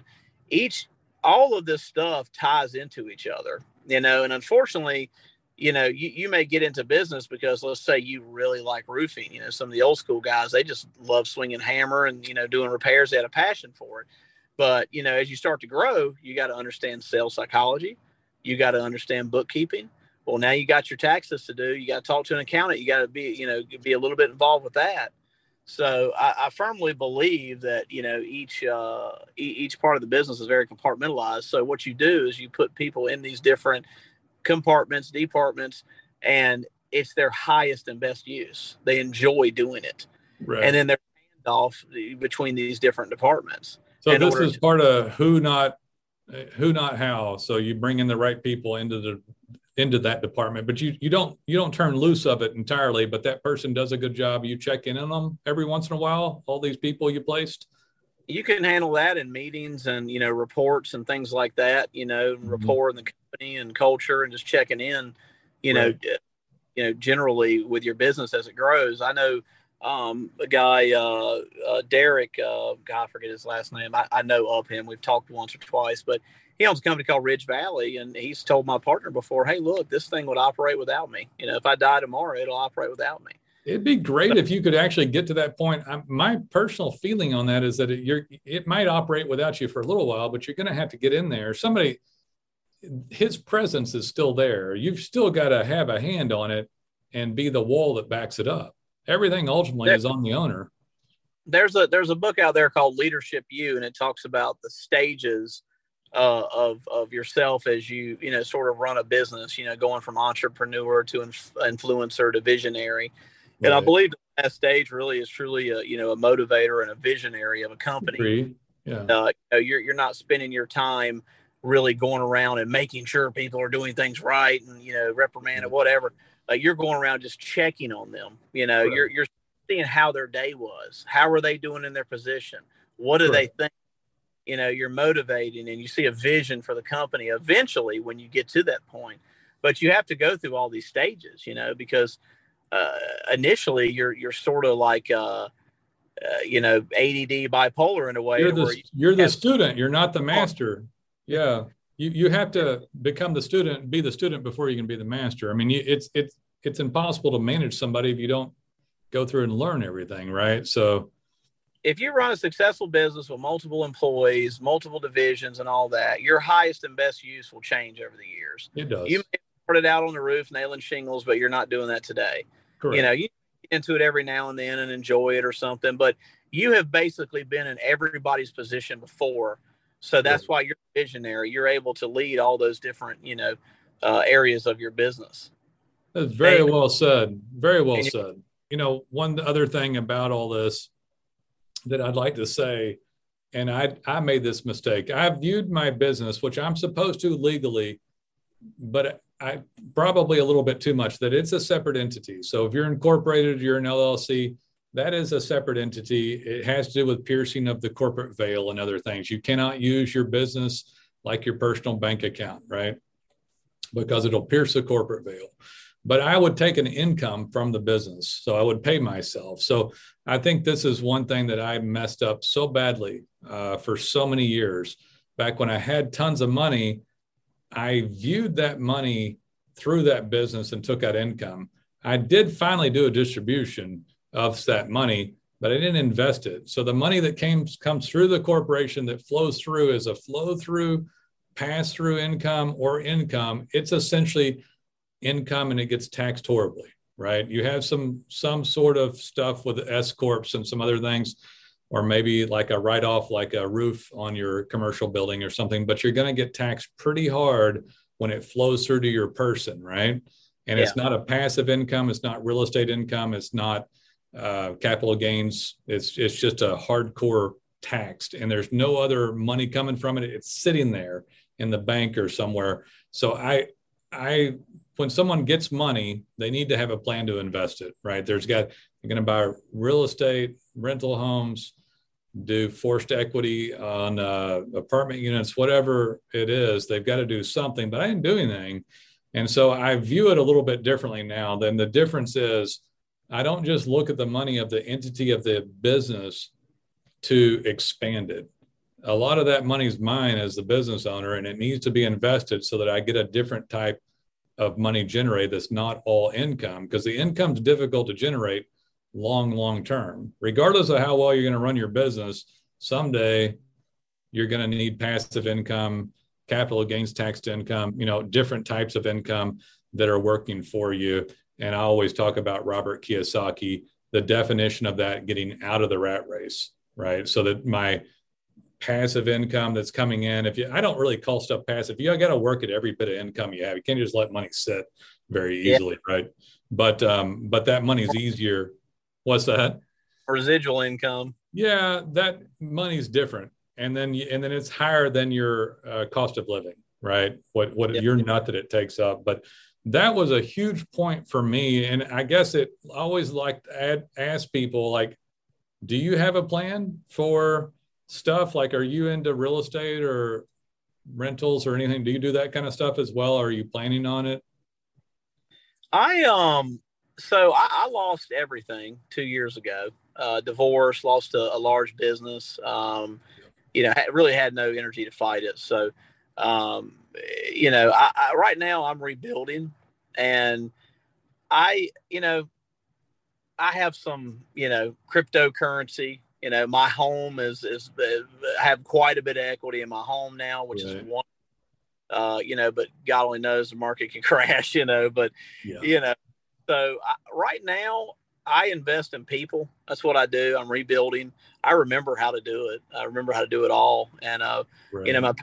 each all of this stuff ties into each other, you know, and unfortunately, you know, you, you may get into business because let's say you really like roofing. You know, some of the old school guys, they just love swinging hammer and, you know, doing repairs. They had a passion for it. But, you know, as you start to grow, you got to understand sales psychology you got to understand bookkeeping. Well, now you got your taxes to do. You got to talk to an accountant. You got to be, you know, be a little bit involved with that. So I, I firmly believe that you know each uh, each part of the business is very compartmentalized. So what you do is you put people in these different compartments, departments, and it's their highest and best use. They enjoy doing it, right. and then they're off between these different departments. So this is to- part of who not who not how so you bring in the right people into the into that department but you you don't you don't turn loose of it entirely but that person does a good job you check in on them every once in a while all these people you placed you can handle that in meetings and you know reports and things like that you know mm-hmm. rapport in the company and culture and just checking in you right. know you know generally with your business as it grows i know um, a guy, uh, uh, Derek, uh, God, I forget his last name. I, I, know of him. We've talked once or twice, but he owns a company called Ridge Valley, and he's told my partner before, "Hey, look, this thing would operate without me. You know, if I die tomorrow, it'll operate without me." It'd be great if you could actually get to that point. I, my personal feeling on that is that it, it might operate without you for a little while, but you're going to have to get in there. Somebody, his presence is still there. You've still got to have a hand on it and be the wall that backs it up everything ultimately there, is on the owner. There's a there's a book out there called Leadership U, and it talks about the stages uh, of of yourself as you you know sort of run a business. You know, going from entrepreneur to inf- influencer to visionary. Right. And I believe that stage really is truly a you know a motivator and a visionary of a company. Agreed. Yeah. Uh, you know, you're you're not spending your time really going around and making sure people are doing things right and you know reprimanding mm-hmm. whatever uh, you're going around just checking on them. You know, right. you're you're seeing how their day was. How are they doing in their position? What do right. they think? You know, you're motivating and you see a vision for the company eventually when you get to that point. But you have to go through all these stages, you know, because uh, initially you're you're sort of like uh, uh, you know ADD bipolar in a way. You're the, you are the student. You're not the master. Yeah you, you have to become the student, be the student before you can be the master. I mean, you, it's it's it's impossible to manage somebody if you don't go through and learn everything, right? So, if you run a successful business with multiple employees, multiple divisions, and all that, your highest and best use will change over the years. It does. You may started out on the roof nailing shingles, but you're not doing that today. Correct. You know, you get into it every now and then and enjoy it or something, but you have basically been in everybody's position before so that's why you're visionary. You're able to lead all those different, you know, uh, areas of your business. That's very well said. Very well said. You know, one other thing about all this that I'd like to say, and I I made this mistake. I viewed my business, which I'm supposed to legally, but I probably a little bit too much that it's a separate entity. So if you're incorporated, you're an LLC, that is a separate entity. It has to do with piercing of the corporate veil and other things. You cannot use your business like your personal bank account, right? Because it'll pierce the corporate veil. But I would take an income from the business. So I would pay myself. So I think this is one thing that I messed up so badly uh, for so many years. Back when I had tons of money, I viewed that money through that business and took out income. I did finally do a distribution of that money, but I didn't invest it. So the money that came comes through the corporation that flows through is a flow through, pass through income or income. It's essentially income and it gets taxed horribly, right? You have some some sort of stuff with S corps and some other things, or maybe like a write off, like a roof on your commercial building or something. But you're going to get taxed pretty hard when it flows through to your person, right? And yeah. it's not a passive income. It's not real estate income. It's not uh, capital gains. It's it's just a hardcore taxed, and there's no other money coming from it. It's sitting there in the bank or somewhere. So I I when someone gets money, they need to have a plan to invest it. Right? There's got you're going to buy real estate, rental homes, do forced equity on uh, apartment units, whatever it is. They've got to do something, but I didn't do anything. And so I view it a little bit differently now. Then the difference is I don't just look at the money of the entity of the business to expand it. A lot of that money is mine as the business owner, and it needs to be invested so that I get a different type of money generated that's not all income because the income is difficult to generate long, long term. Regardless of how well you're going to run your business, someday you're going to need passive income, capital gains taxed income, you know, different types of income that are working for you and I always talk about Robert Kiyosaki, the definition of that getting out of the rat race, right? So that my passive income that's coming in, if you, I don't really call stuff passive. You got to work at every bit of income you have. You can't just let money sit very easily, yeah. right? But, um, but that money is easier. What's that? Residual income. Yeah, that money's different. And then, and then it's higher than your uh, cost of living, right? What, what yeah. your nut that it takes up. But that was a huge point for me. And I guess it always like to add, ask people like, do you have a plan for stuff? Like, are you into real estate or rentals or anything? Do you do that kind of stuff as well? Are you planning on it? I um so I, I lost everything two years ago. Uh, divorce, lost a, a large business. Um, you know, really had no energy to fight it. So um, you know, I, I, right now I'm rebuilding, and I, you know, I have some, you know, cryptocurrency. You know, my home is is I have quite a bit of equity in my home now, which right. is one. Uh, you know, but God only knows the market can crash. You know, but yeah. you know, so I, right now I invest in people. That's what I do. I'm rebuilding. I remember how to do it. I remember how to do it all. And uh, right. you know, my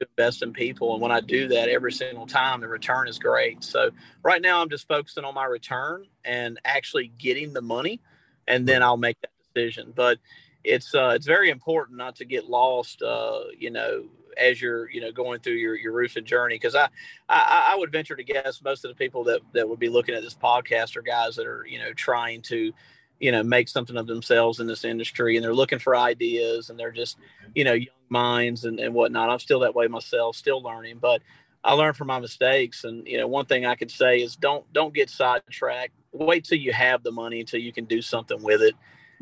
to invest in people. And when I do that every single time, the return is great. So right now, I'm just focusing on my return and actually getting the money, and then I'll make that decision. But it's uh, it's very important not to get lost. Uh, you know, as you're you know going through your your roofing journey, because I, I I would venture to guess most of the people that that would be looking at this podcast are guys that are you know trying to you know make something of themselves in this industry and they're looking for ideas and they're just you know young minds and, and whatnot i'm still that way myself still learning but i learn from my mistakes and you know one thing i could say is don't don't get sidetracked wait till you have the money until you can do something with it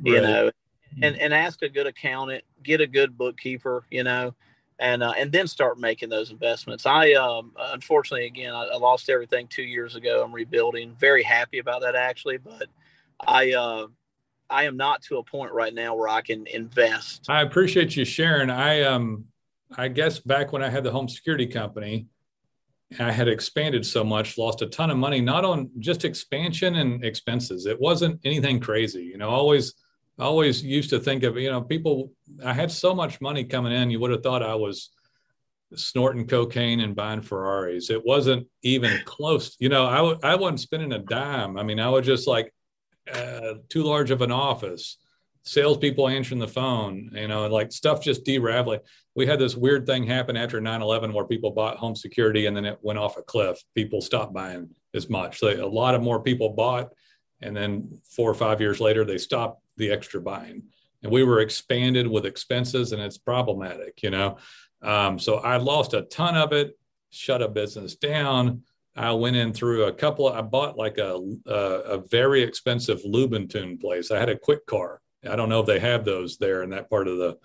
you know and and ask a good accountant get a good bookkeeper you know and uh, and then start making those investments. I um, unfortunately again I, I, lost everything two years ago. I'm rebuilding. Very happy about that actually, but I uh, I am not to a point right now where I can invest. I appreciate you sharing. I um I guess back when I had the home security company, I had expanded so much, lost a ton of money, not on just expansion and expenses. It wasn't anything crazy. You know, always always used to think of, you know, people I had so much money coming in, you would have thought I was snorting cocaine and buying Ferraris. It wasn't even close. You know, I w- I wasn't spending a dime. I mean, I was just like uh, too large of an office, salespeople answering the phone, you know, like stuff just deraveling. We had this weird thing happen after 9 11 where people bought home security and then it went off a cliff. People stopped buying as much. So a lot of more people bought. And then four or five years later, they stopped the extra buying. And we were expanded with expenses and it's problematic, you know. Um, so I lost a ton of it, shut a business down. I went in through a couple. Of, I bought like a, a, a very expensive Lubentune place. I had a Kwik Kar. I don't know if they have those there in that part of the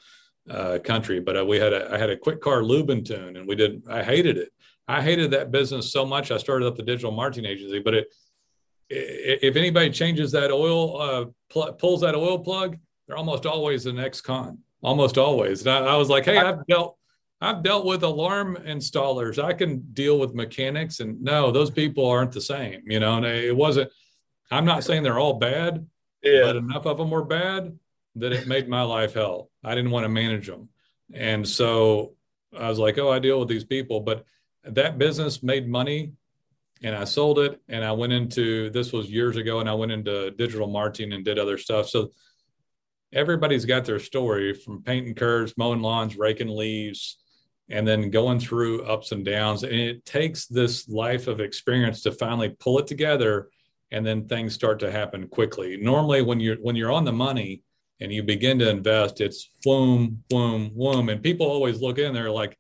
uh, country, but uh, we had a I had a Kwik Kar Lubentune, and we did. I hated it. I hated that business so much. I started up the digital marketing agency, but it if anybody changes that oil, uh, pl- pulls that oil plug, they're almost always an ex-con. Almost always. And I, I was like, hey, I've dealt I've dealt with alarm installers. I can deal with mechanics, and no, those people aren't the same. You know, and it wasn't. I'm not saying they're all bad, yeah. but enough of them were bad that it made my life hell. I didn't want to manage them, and so I was like, oh, I deal with these people. But that business made money, and I sold it, and I went into this was years ago, and I went into digital marketing and did other stuff. So everybody's got their story from painting curves, mowing lawns, raking leaves and then going through ups and downs. And it takes this life of experience to finally pull it together and then things start to happen quickly. Normally when you're when you're on the money and you begin to invest, it's boom, boom, boom. And people always look in there like,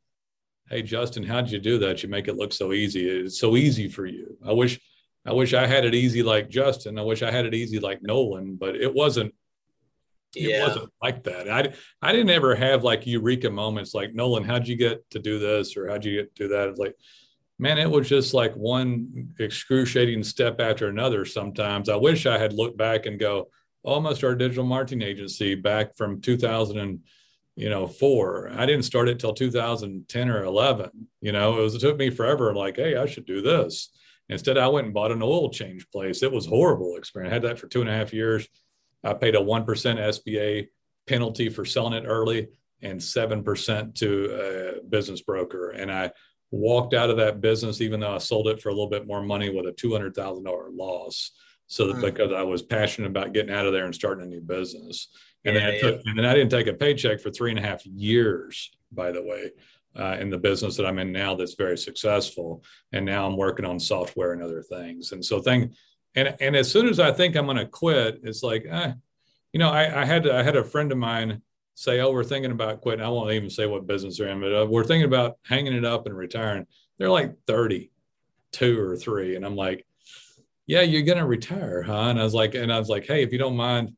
hey Justin, how'd you do that? You make it look so easy. It's so easy for you. I wish I wish I had it easy like Justin. I wish I had it easy like Nolan, but it wasn't it yeah. wasn't like that. I I didn't ever have like eureka moments like Nolan, how'd you get to do this or how'd you get to do that? It's like, man, it was just like one excruciating step after another. Sometimes I wish I had looked back and go, almost our digital marketing agency back from 2000 and you know four. I didn't start it till 2010 or 11. You know, it was it took me forever. Like, hey, I should do this. Instead, I went and bought an oil change place. It was horrible experience. I had that for two and a half years I paid a 1% SBA penalty for selling it early and 7% to a business broker. And I walked out of that business, even though I sold it for a little bit more money with a $200,000 loss. So that, mm. because I was passionate about getting out of there and starting a new business. And, yeah, then yeah. took, and then I didn't take a paycheck for three and a half years, by the way, uh, in the business that I'm in now that's very successful. And now I'm working on software and other things. And so thing, and and as soon as I think I'm going to quit, it's like, eh, you know, I, I had to, I had a friend of mine say, "Oh, we're thinking about quitting." I won't even say what business they're in, but uh, we're thinking about hanging it up and retiring. They're like 32 or three, and I'm like, "Yeah, you're going to retire, huh?" And I was like, and I was like, "Hey, if you don't mind,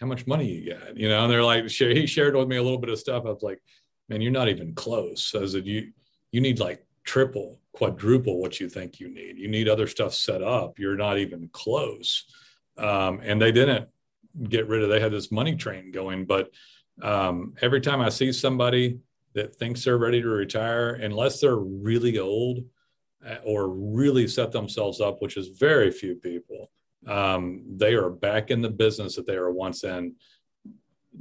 how much money you got?" You know, and they're like, he shared with me a little bit of stuff. I was like, "Man, you're not even close." I said, "You you need like triple quadruple what you think you need. You need other stuff set up. You're not even close. Um, and they didn't get rid of. They had this money train going, but um, every time I see somebody that thinks they're ready to retire, unless they're really old uh, or really set themselves up, which is very few people, um, they are back in the business that they were once in,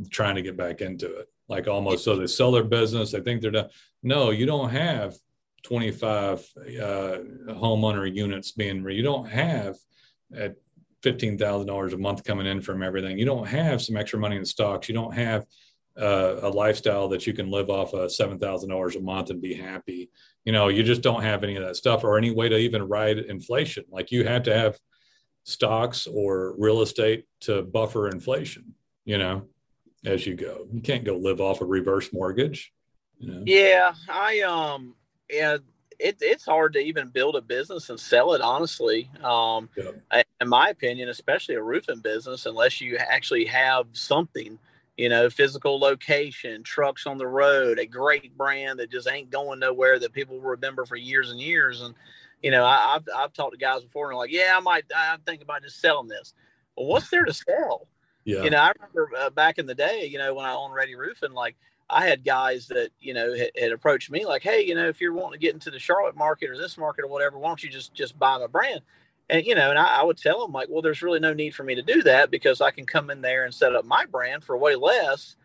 trying to get back into it. Like almost so they sell their business. They think they're done. No, you don't have 25 uh, homeowner units being you don't have at $15,000 a month coming in from everything. You don't have some extra money in stocks. You don't have uh, a lifestyle that you can live off of $7,000 a month and be happy. You know, you just don't have any of that stuff or any way to even ride inflation. Like you have to have stocks or real estate to buffer inflation, you know, as you go. You can't go live off a reverse mortgage. You know? Yeah, I um yeah, it, it's hard to even build a business and sell it honestly um, yeah. in my opinion especially a roofing business unless you actually have something you know physical location trucks on the road a great brand that just ain't going nowhere that people remember for years and years and you know I, have I've talked to guys before and like yeah i might i think about just selling this well what's there to sell yeah. you know i remember uh, back in the day you know when i owned ready roofing like I had guys that you know had, had, approached me like, hey, you know, if you're wanting to get into the Charlotte market or this market or whatever, why don't you just just buy my brand? And you know, and I, I, would tell them like, well, there's really no need for me to do that because I can come in there and set up my brand for way less,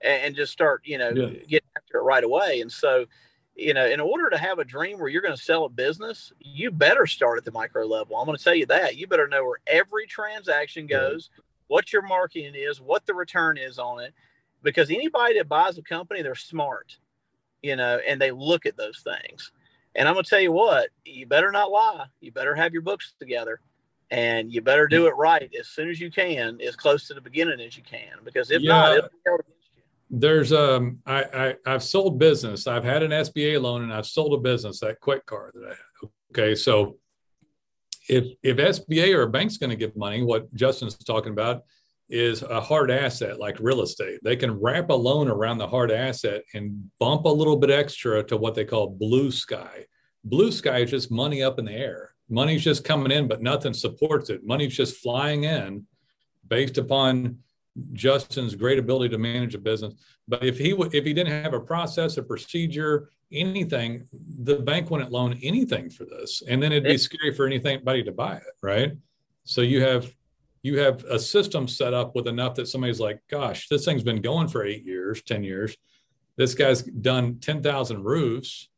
and, and just start you know yeah. getting after it right away. And so, you know, in order to have a dream where you're going to sell a business, you better start at the micro level. I'm going to tell you that. You better know where every transaction goes, what your marketing is, what the return is on it. Because anybody that buys a company, they're smart, you know, and they look at those things. And I'm going to tell you what, you better not lie. You better have your books together and you better do it right as soon as you can, as close to the beginning as you can. Because if yeah. not, there's um I, I I've sold business. I've had an SBA loan and I've sold a business, that Kwik Kar that I had. Okay. So if if SBA or a bank's going to give money, what Justin's talking about is a hard asset like real estate. They can wrap a loan around the hard asset and bump a little bit extra to what they call blue sky. Blue sky is just money up in the air. Money's just coming in, but nothing supports it. Money's just flying in based upon Justin's great ability to manage a business. But if he w- if he didn't have a process, a procedure, anything, the bank wouldn't loan anything for this, and then it'd be scary for anything anybody to buy it, right? So you have you have a system set up with enough that somebody's like, "Gosh, this thing's been going for eight years, ten years. This guy's done ten thousand roofs,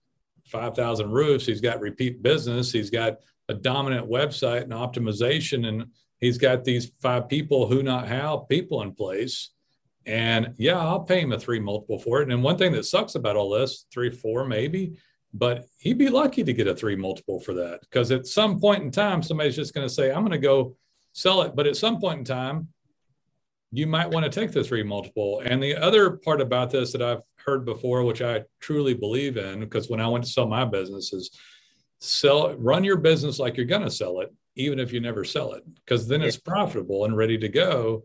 five thousand roofs. He's got repeat business. He's got a dominant website and optimization and." he's got these five people who not how people in place and yeah i'll pay him a three multiple for it and one thing that sucks about all this three four maybe but he'd be lucky to get a three multiple for that because at some point in time somebody's just going to say i'm going to go sell it but at some point in time you might want to take the three multiple and the other part about this that i've heard before which i truly believe in because when i went to sell my business is sell run your business like you're going to sell it even if you never sell it, because then it's profitable and ready to go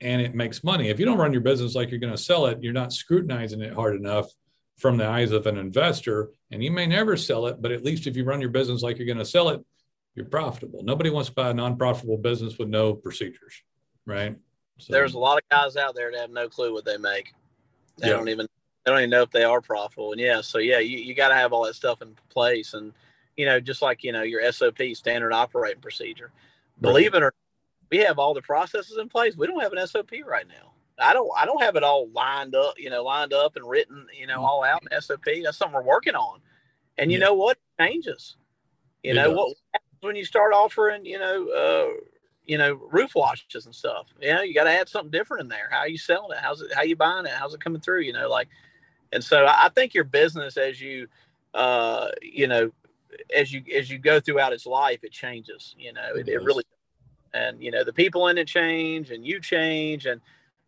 and it makes money. If you don't run your business like you're going to sell it, you're not scrutinizing it hard enough from the eyes of an investor, and you may never sell it, but at least if you run your business like you're going to sell it, you're profitable. Nobody wants to buy a non-profitable business with no procedures, right? So, There's a lot of guys out there that have no clue what they make. They yeah. don't even they don't even know if they are profitable. And yeah, so yeah, you, you got to have all that stuff in place. And you know, just like, you know, your SOP, standard operating procedure. Right. Believe it or not, we have all the processes in place. We don't have an SOP right now. I don't I don't have it all lined up, you know, lined up and written, you know, all out in SOP. That's something we're working on. And you yeah. know what? It changes. You it know does. what when you start offering, you know, uh, you know, roof washes and stuff. You know, you got to add something different in there. How are you selling it? How's it? How you buying it? How's it coming through? You know, like, and so I think your business as you, uh, you know, as you as you go throughout its life, it changes. You know, it, it really and you know the people in it change, and you change, and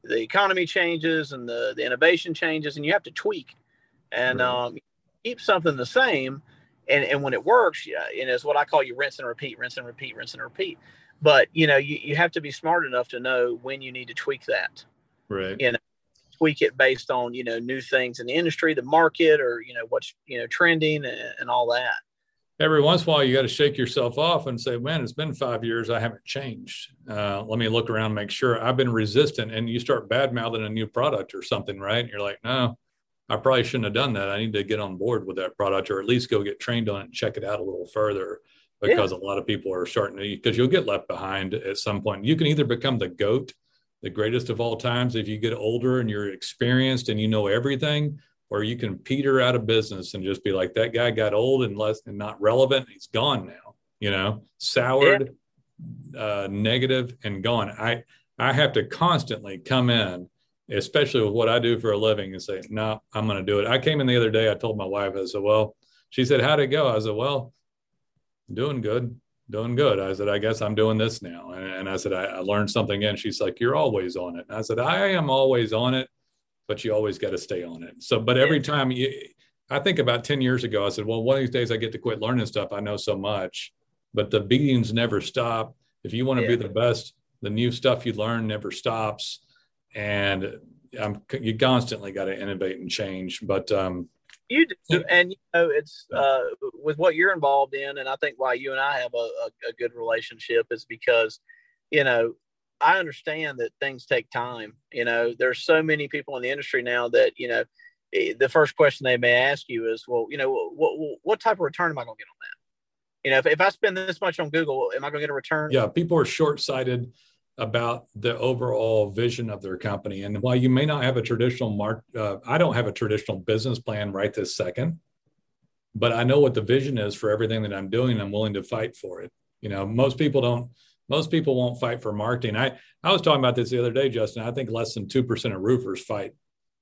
the economy changes, and the the innovation changes, and you have to tweak and right. um, keep something the same. And and when it works, yeah, and it's what I call you rinse and repeat, rinse and repeat, rinse and repeat. But you know, you, you have to be smart enough to know when you need to tweak that. Right. You know, tweak it based on you know new things in the industry, the market, or you know what's you know trending and, and all that every once in a while you got to shake yourself off and say man it's been five years i haven't changed uh, let me look around make sure i've been resistant and you start bad mouthing a new product or something right and you're like no i probably shouldn't have done that i need to get on board with that product or at least go get trained on it and check it out a little further because yeah. a lot of people are starting to because you'll get left behind at some point you can either become the goat the greatest of all times if you get older and you're experienced and you know everything or you can peter out of business and just be like that guy got old and less and not relevant he's gone now you know soured yeah. uh, negative and gone i i have to constantly come in especially with what i do for a living and say no i'm going to do it i came in the other day i told my wife i said well she said how'd it go i said well doing good doing good i said i guess i'm doing this now and, and i said I, I learned something and she's like you're always on it and i said i am always on it but you always got to stay on it. So, but every time you, I think about 10 years ago, I said, well, one of these days I get to quit learning stuff. I know so much, but the beatings never stop. If you want to yeah. be the best, the new stuff you learn never stops. And um, you constantly got to innovate and change. But, um, you do, and you know it's uh, with what you're involved in, and I think why you and I have a, a, a good relationship is because you know I understand that things take time. You know, there's so many people in the industry now that you know eh, the first question they may ask you is, well, you know, what what type of return am I going to get on that? You know, if, if I spend this much on Google, am I going to get a return? Yeah, people are short sighted about the overall vision of their company. And while you may not have a traditional mark, uh, I don't have a traditional business plan right this second. but I know what the vision is for everything that I'm doing. I'm willing to fight for it. You know, most people don't. Most people won't fight for marketing. I I was talking about this the other day, Justin. I think less than two percent of roofers fight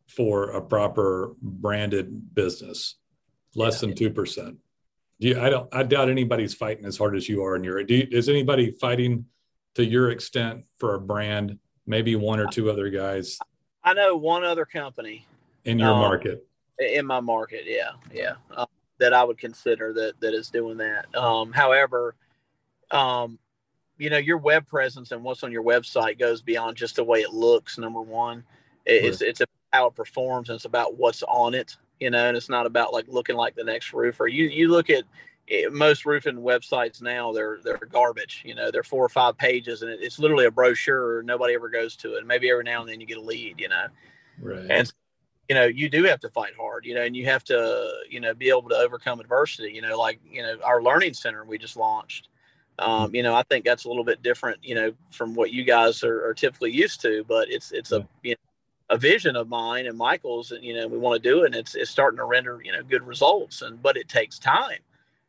for a proper branded business. Less yeah. than two percent. Do you, I don't. I doubt anybody's fighting as hard as you are in your. Do you, is anybody fighting to your extent for a brand? Maybe one or two other guys. I know one other company in your um, market. In my market, yeah, yeah, um, that I would consider that that is doing that. Um, however, um, you know, your web presence and what's on your website goes beyond just the way it looks. Number one, it's it's how it performs and it's about what's on it. You know, and it's not about like looking like the next roofer. You you look at eh, most roofing websites now they're they're garbage you know they're four or five pages and it's literally a brochure nobody ever goes to it maybe every now and then you get a lead you know right and you know you do have to fight hard you know and you have to you know be able to overcome adversity you know like you know our learning center we just launched um, you know i think that's a little bit different you know from what you guys are, are typically used to but it's it's a you know a vision of mine and michael's and you know we want to do it and it's, it's starting to render you know good results and but it takes time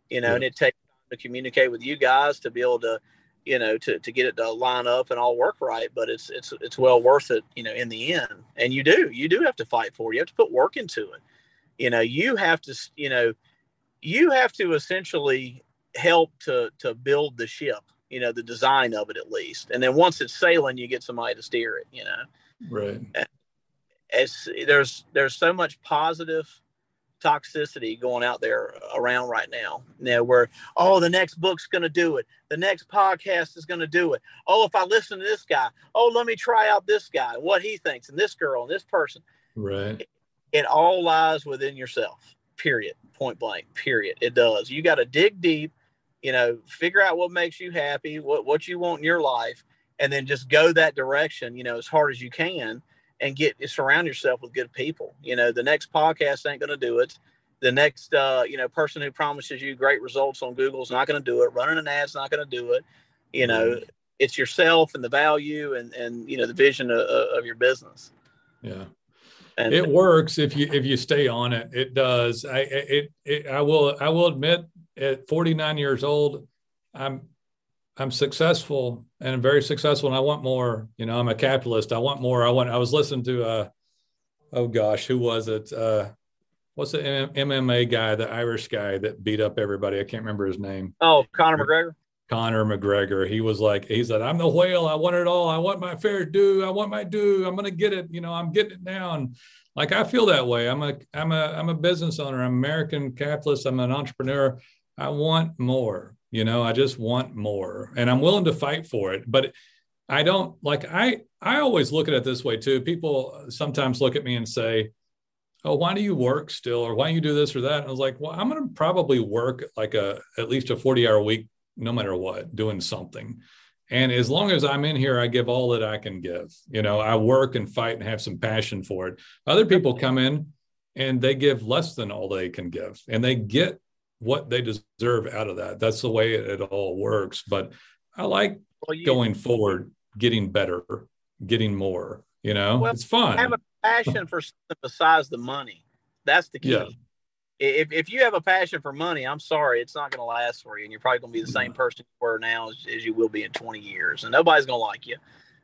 you know yeah. and it takes time to communicate with you guys to be able to you know, to, to get it to line up and all work right. But it's it's it's well worth it, you know, in the end. And you do you do have to fight for it. You have to put work into it. You know, you have to you know, you have to essentially help to to build the ship. You know, the design of it at least. And then once it's sailing, you get somebody to steer it. You know, right. As there's there's so much positive toxicity going out there around right now. You know, where oh, the next book's going to do it, the next podcast is going to do it. Oh, if I listen to this guy, oh, let me try out this guy, what he thinks, and this girl, and this person. Right. It, it all lies within yourself. Period. Point blank. Period. It does. You got to dig deep. You know, figure out what makes you happy, what what you want in your life, and then just go that direction. You know, as hard as you can and get surround yourself with good people. You know, the next podcast ain't going to do it. The next, uh, you know, person who promises you great results on Google is not going to do it. Running an ad's not going to do it. You know, mm-hmm. it's yourself and the value and and you know the vision of, of your business. Yeah. And, it works if you if you stay on it. It does. I it, it I will I will admit at 49 years old, I'm I'm successful and I'm very successful and I want more. You know, I'm a capitalist. I want more. I want, I was listening to, uh, oh gosh, who was it? Uh, what's the MMA guy, the Irish guy that beat up everybody? I can't remember his name. Oh, Conor McGregor. Conor McGregor. He was like, he said, I'm the whale. I want it all. I want my fair due. I want my due. I'm going to get it. You know, I'm getting it now. And like, I feel that way. I'm a, I'm a, I'm a business owner. I'm American capitalist. I'm an entrepreneur. I want more. You know, I just want more and I'm willing to fight for it. But I don't like I I always look at it this way too. People sometimes look at me and say, Oh, why do you work still? Or why do you do this or that? And I was like, well, I'm gonna probably work like a at least a 40 hour week, no matter what, doing something. And as long as I'm in here, I give all that I can give. You know, I work and fight and have some passion for it. Other people come in and they give less than all they can give and they get what they deserve out of that. That's the way it, all works. But I like well, you, going forward, getting better, getting more. You know, well, it's fun. Have a passion for something besides the money. That's the key. Yeah. If, if you have a passion for money, I'm sorry, it's not going to last for you, and you're probably going to be the same person you were now as, as you will be in 20 years, and nobody's going to like you,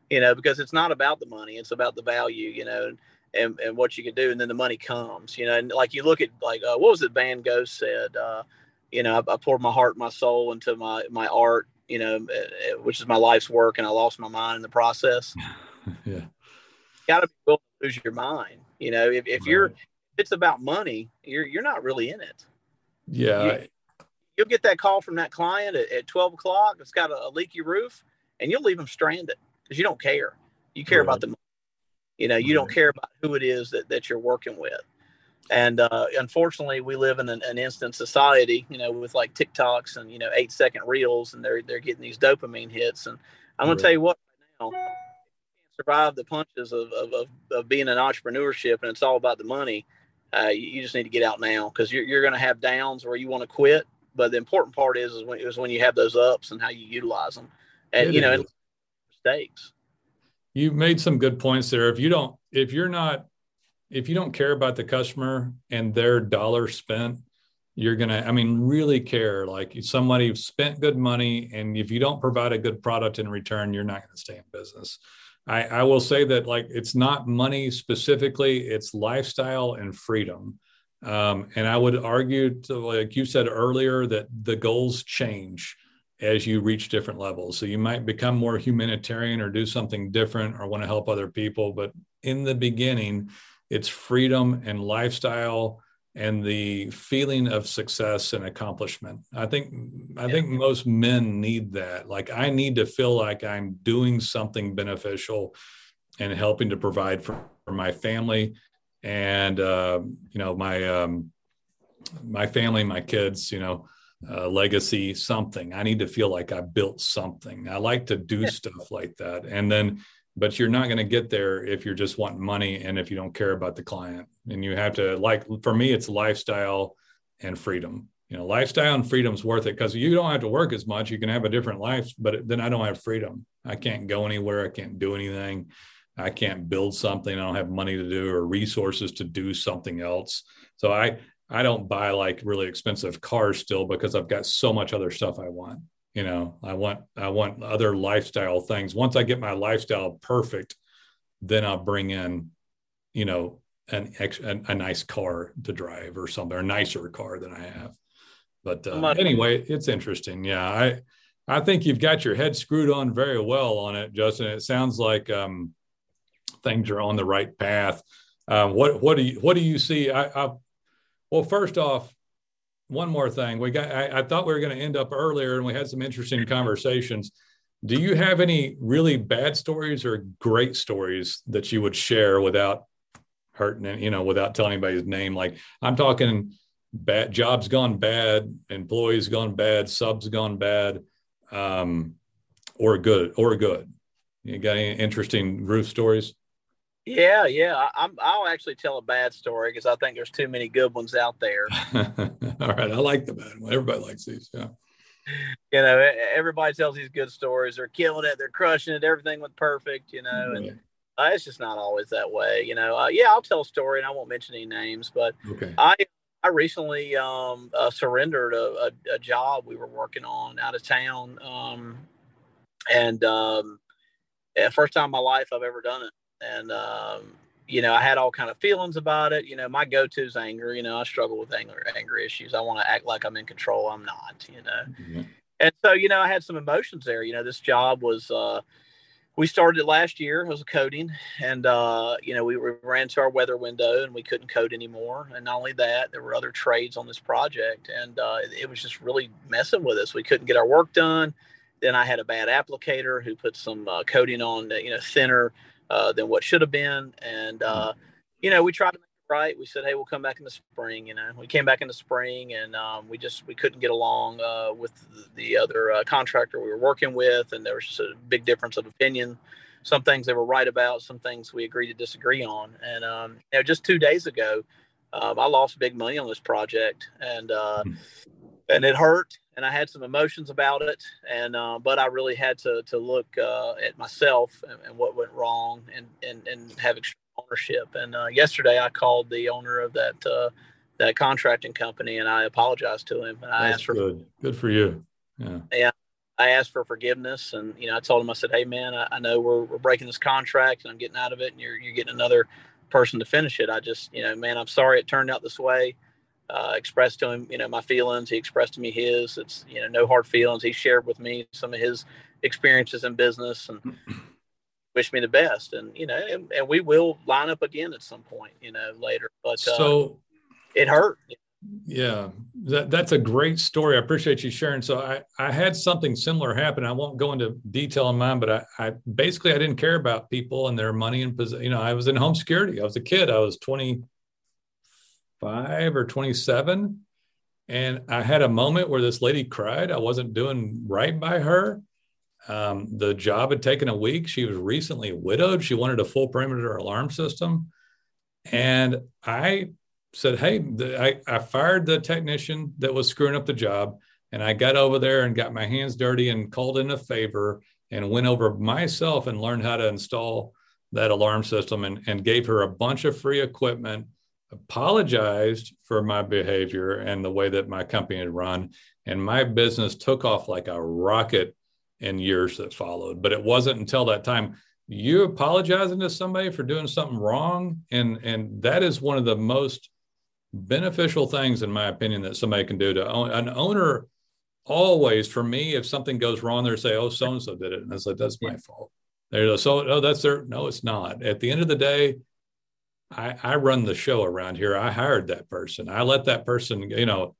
you know, because it's not about the money; it's about the value, you know and, and what you can do, and then the money comes. You know, and like you look at like uh, what was it Van Gogh said? Uh, you know, I, I, poured my heart, my soul into my my art. You know, eh, eh, which is my life's work, and I lost my mind in the process. yeah, got to be willing to lose your mind. You know, if, if right. you're if it's about money, you're you're not really in it. Yeah. You, will get that call from that client at, at 12 o'clock. It's got a, a leaky roof, and you'll leave them stranded because you don't care. You care right. about the you know, you don't care about who it is that, that you're working with. And uh, unfortunately, we live in an, an, instant society, you know, with like TikToks and you know eight second reels, and they're they're getting these dopamine hits. And I'm gonna tell you what, right now, you can't survive the punches of, of, of, of, being an entrepreneurship, and it's all about the money. Uh, you, just need to get out now because you're you're gonna have downs where you want to quit. But the important part is is when, is when you have those ups and how you utilize them, and it you know, mistakes you made some good points there. If you don't, if you're not, if you don't care about the customer and their dollar spent, you're gonna i mean really care. Like somebody spent good money and if you don't provide a good product in return you're not to stay in business. I, I will say that like it's not money specifically it's lifestyle and freedom. Um, and i would argue to, like you said earlier that the goals change as you reach different levels so you might become more humanitarian or do something different or want to help other people but in the beginning it's freedom and lifestyle and the feeling of success and accomplishment. I think I think most men need that. Like I need to feel like I'm doing something beneficial and helping to provide for, for my family and uh, you know my um, my family, my kids, you know, uh, legacy, something. I need to feel like I built something. I like to do stuff like that, and then but you're not going to get there if you're just wanting money and if you don't care about the client. And you have to like for me it's lifestyle and freedom. You know lifestyle and freedom's worth it because you don't have to work as much. You can have a different life but then i don't have freedom. I can't go anywhere. I can't do anything. I can't build something. I don't have money to do or resources to do something else. So i i don't buy like really expensive cars still because i've got so much other stuff i want you know? I want i want other lifestyle things. Once i get my lifestyle perfect then i'll bring in you know an ex, a, a nice car to drive or something or a nicer car than i have. But uh, anyway it's interesting. Yeah i i think you've got your head screwed on very well on it justin. It sounds like um, things are on the right path. Um, what what do you what do you see? I, I well first off one more thing. We got. I, I thought we were going to end up earlier, and we had some interesting conversations. Do you have any really bad stories or great stories that you would share without hurting, you know, without telling anybody's name? Like I'm talking bad jobs gone bad, employees gone bad, subs gone bad, um, or good or good. You got any interesting roof stories? Yeah, yeah. I, am I'll actually tell a bad story because I think there's too many good ones out there. All right, I like the bad one. Everybody likes these. Yeah. You know, everybody tells these good stories. They're killing it. They're crushing it. Everything went perfect. You know, and uh, it's just not always that way. You know, uh, yeah, I'll tell a story, and I won't mention any names, but okay. I I recently um, uh, surrendered a, a, a, job we were working on out of town, um, and um, yeah, first time in my life I've ever done it and um, you know, I had all kind of feelings about it. You know, my go-to is anger. You know, I struggle with anger, anger issues. I want to act like I'm in control. I'm not. You know, mm-hmm. and so you know, I had some emotions there. You know, this job was. Uh, we started it last year. It was coating, and uh, you know, we, ran to our weather window, and we couldn't code anymore. And not only that, there were other trades on this project, and uh, it, it was just really messing with us. We couldn't get our work done. Then I had a bad applicator who put some uh, coating on, you know, thinner uh, than what should have been. And, uh, you know, we tried to make it right. We said, hey, we'll come back in the spring. You know, we came back in the spring and um, we just, we couldn't get along uh, with the other uh, contractor we were working with. And there was just a big difference of opinion. Some things they were right about, some things we agreed to disagree on. And, um, you know, just two days ago, um, I lost big money on this project and, uh, hmm. and it hurt and I had some emotions about it, and uh, but I really had to to look uh, at myself and, and, what went wrong, and and and have ownership. And uh, yesterday, I called the owner of that uh, that contracting company, and I apologized to him, and I That's asked for good, good for you. Yeah. Yeah. I asked for forgiveness, and you know, I told him, I said, "Hey, man, I, I know we're, we're breaking this contract, and I'm getting out of it, and you're you're getting another person to finish it. I just, you know, man, I'm sorry it turned out this way uh, expressed to him, you know, my feelings. He expressed to me his. It's you know, no hard feelings. He shared with me some of his experiences in business and wished me the best. And you know, and, and, we will line up again at some point, you know, later. But uh, so it hurt. Yeah, that, that's a great story. I appreciate you sharing. So I, I had something similar happen. I won't go into detail on mine, but I, I basically I didn't care about people and their money and you know I was in home security. I was a kid. I was 20, 25 or 27. And I had a moment where this lady cried. I wasn't doing right by her. Um, the job had taken a week. She was recently widowed. She wanted a full perimeter alarm system. And I said, Hey, the, I, I fired the technician that was screwing up the job. And I got over there and got my hands dirty and called in a favor and went over myself and learned how to install that alarm system and, and gave her a bunch of free equipment apologized for my behavior and the way that my company had run. And my business took off like a rocket in years that followed. But it wasn't until that time you apologizing to somebody for doing something wrong. And, and that is one of the most beneficial things, in my opinion, that somebody can do to own an owner. Always, for me, if something goes wrong, they say, "Oh, so and so did it," and I said, "That's my fault." They're so, "Oh, that's their." No, it's not. At the end of the day, I, I run the show around here. I hired that person. I let that person, you know,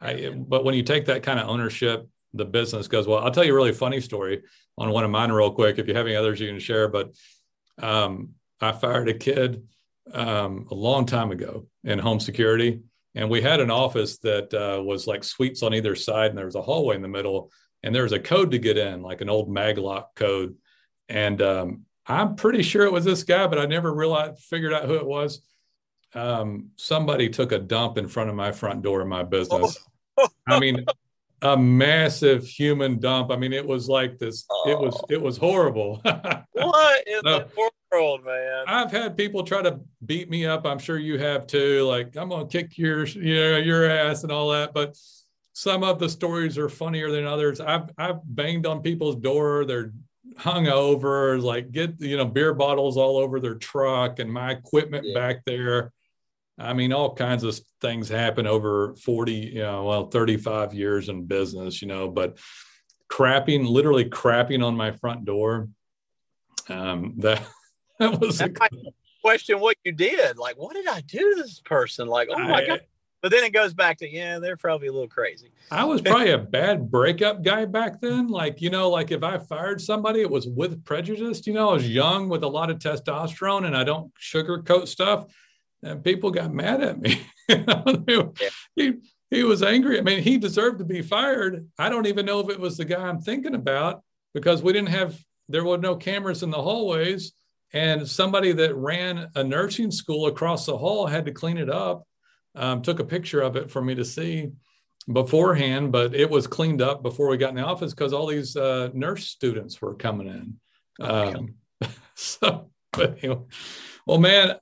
I, but when you take that kind of ownership, the business goes well. I'll tell you a really funny story on one of mine real quick. If you have any others you can share, but um, I fired a kid um, a long time ago in home security, and we had an office that uh, was like suites on either side, and there was a hallway in the middle, and there was a code to get in, like an old maglock code, and um, I'm pretty sure it was this guy, but I never realized figured out who it was. Um, somebody took a dump in front of my front door in my business. I mean, a massive human dump. I mean, it was like this. Oh. It was it was horrible. what in so, the world, man? I've had people try to beat me up. I'm sure you have too. Like I'm gonna kick your you know, your ass and all that. But some of the stories are funnier than others. I've I've banged on people's door. They're hung over, like get you know beer bottles all over their truck and my equipment yeah. back there. I mean, all kinds of things happen over 40, you know, well, 35 years in business, you know, but crapping, literally crapping on my front door. Um, that, that was a question what you did. Like, what did I do to this person? Like, oh my I, God but then it goes back to yeah they're probably a little crazy. I was probably a bad breakup guy back then. Like you know like if i fired somebody it was with prejudice. You know i was young with a lot of testosterone and i don't sugarcoat stuff. And people got mad at me. He, he was angry. I mean he deserved to be fired. I don't even know if it was the guy i'm thinking about because we didn't have there were no cameras in the hallways. And somebody that ran a nursing school across the hall had to clean it up um, took a picture of it for me to see beforehand, but it was cleaned up before we got in the office because all these uh, nurse students were coming in. Um, so, but anyway, well, man,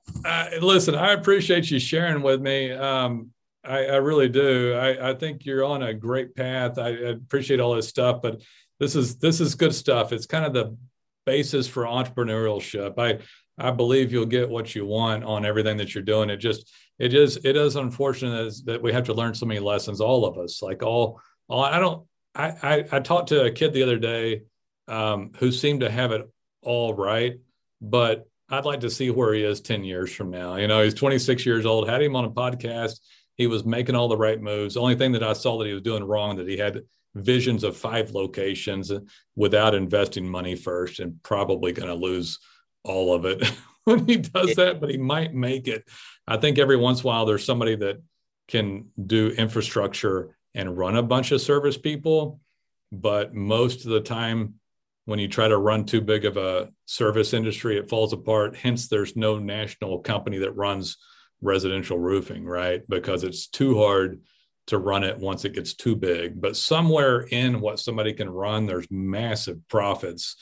listen, I appreciate you sharing with me. Um, I, I, really do. I, I, think you're on a great path. I, I appreciate all this stuff, but this is this is good stuff. It's kind of the basis for entrepreneurship. I I believe you'll get what you want on everything that you're doing. It just it is it is unfortunate that we have to learn so many lessons all of us like all, all i don't I, I i talked to a kid the other day um, who seemed to have it all right but i'd like to see where he is 10 years from now. You know he's 26 years old had him on a podcast. He was making all the right moves. The only thing that i saw that he was doing wrong that he had visions of five locations without investing money first and probably going to lose all of it when he does that but he might make it I think every once in a while there's somebody that can do infrastructure and run a bunch of service people. But most of the time, when you try to run too big of a service industry, it falls apart. Hence, there's no national company that runs residential roofing, right? Because it's too hard to run it once it gets too big. But somewhere in what somebody can run, there's massive profits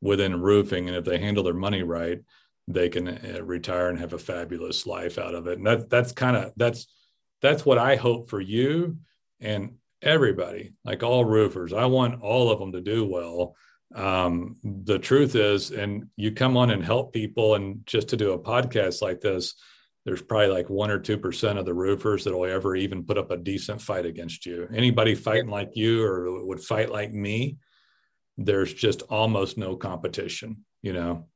within roofing. And if they handle their money right, they can uh, retire and have a fabulous life out of it. And that that's kind of that's that's what I hope for you and everybody, like all roofers. I want all of them to do well. Um, the truth is, and you come on and help people, and just to do a podcast like this, there's probably like one or two percent of the roofers that will ever even put up a decent fight against you. Anybody fighting like you or would fight like me, there's just almost no competition, you know.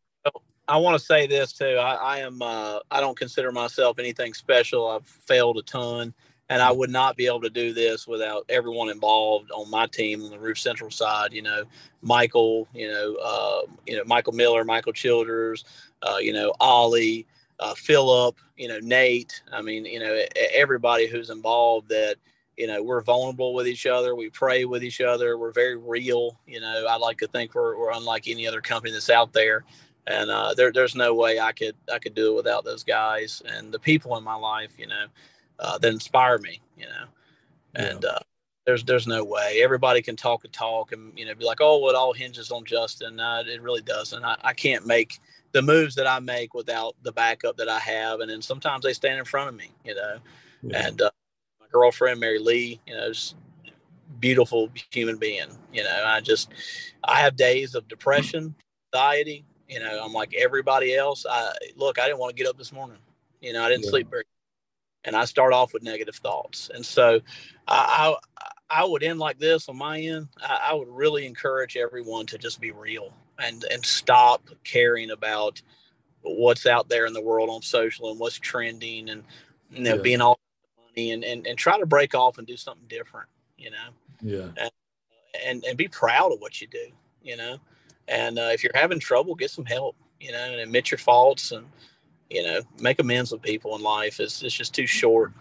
I want to say this too. I, I am. Uh, I don't consider myself anything special. I've failed a ton, and I would not be able to do this without everyone involved on my team on the Roof Central side. You know, Michael. You know, uh, you know Michael Miller, Michael Childers. Uh, you know, Ollie, uh, Philip. You know, Nate. I mean, you know, everybody who's involved. That you know, we're vulnerable with each other. We pray with each other. We're very real. You know, I like to think we're, we're unlike any other company that's out there and uh, there, there's no way I could I could do it without those guys and the people in my life, you know, uh, that inspire me, you know, and yeah. uh, there's there's no way everybody can talk a talk and you know be like, oh, well, it all hinges on Justin. it really doesn't. I, I can't make the moves that I make without the backup that I have, and then sometimes they stand in front of me, you know. Yeah. And uh, my girlfriend Mary Lee, you know, is beautiful human being. You know, I just I have days of depression, anxiety. You know, I'm like everybody else. I look, I didn't want to get up this morning. You know, I didn't yeah. sleep very, and I start off with negative thoughts, and so I, I I would end like this on my end. I, I, would really encourage everyone to just be real and and stop caring about what's out there in the world on social and what's trending and you know yeah. being all money and, and and try to break off and do something different. You know. Yeah. And and, and be proud of what you do. You know. And uh, if you're having trouble, get some help. You know, and admit your faults and you know make amends with people in life. It's it's just too short.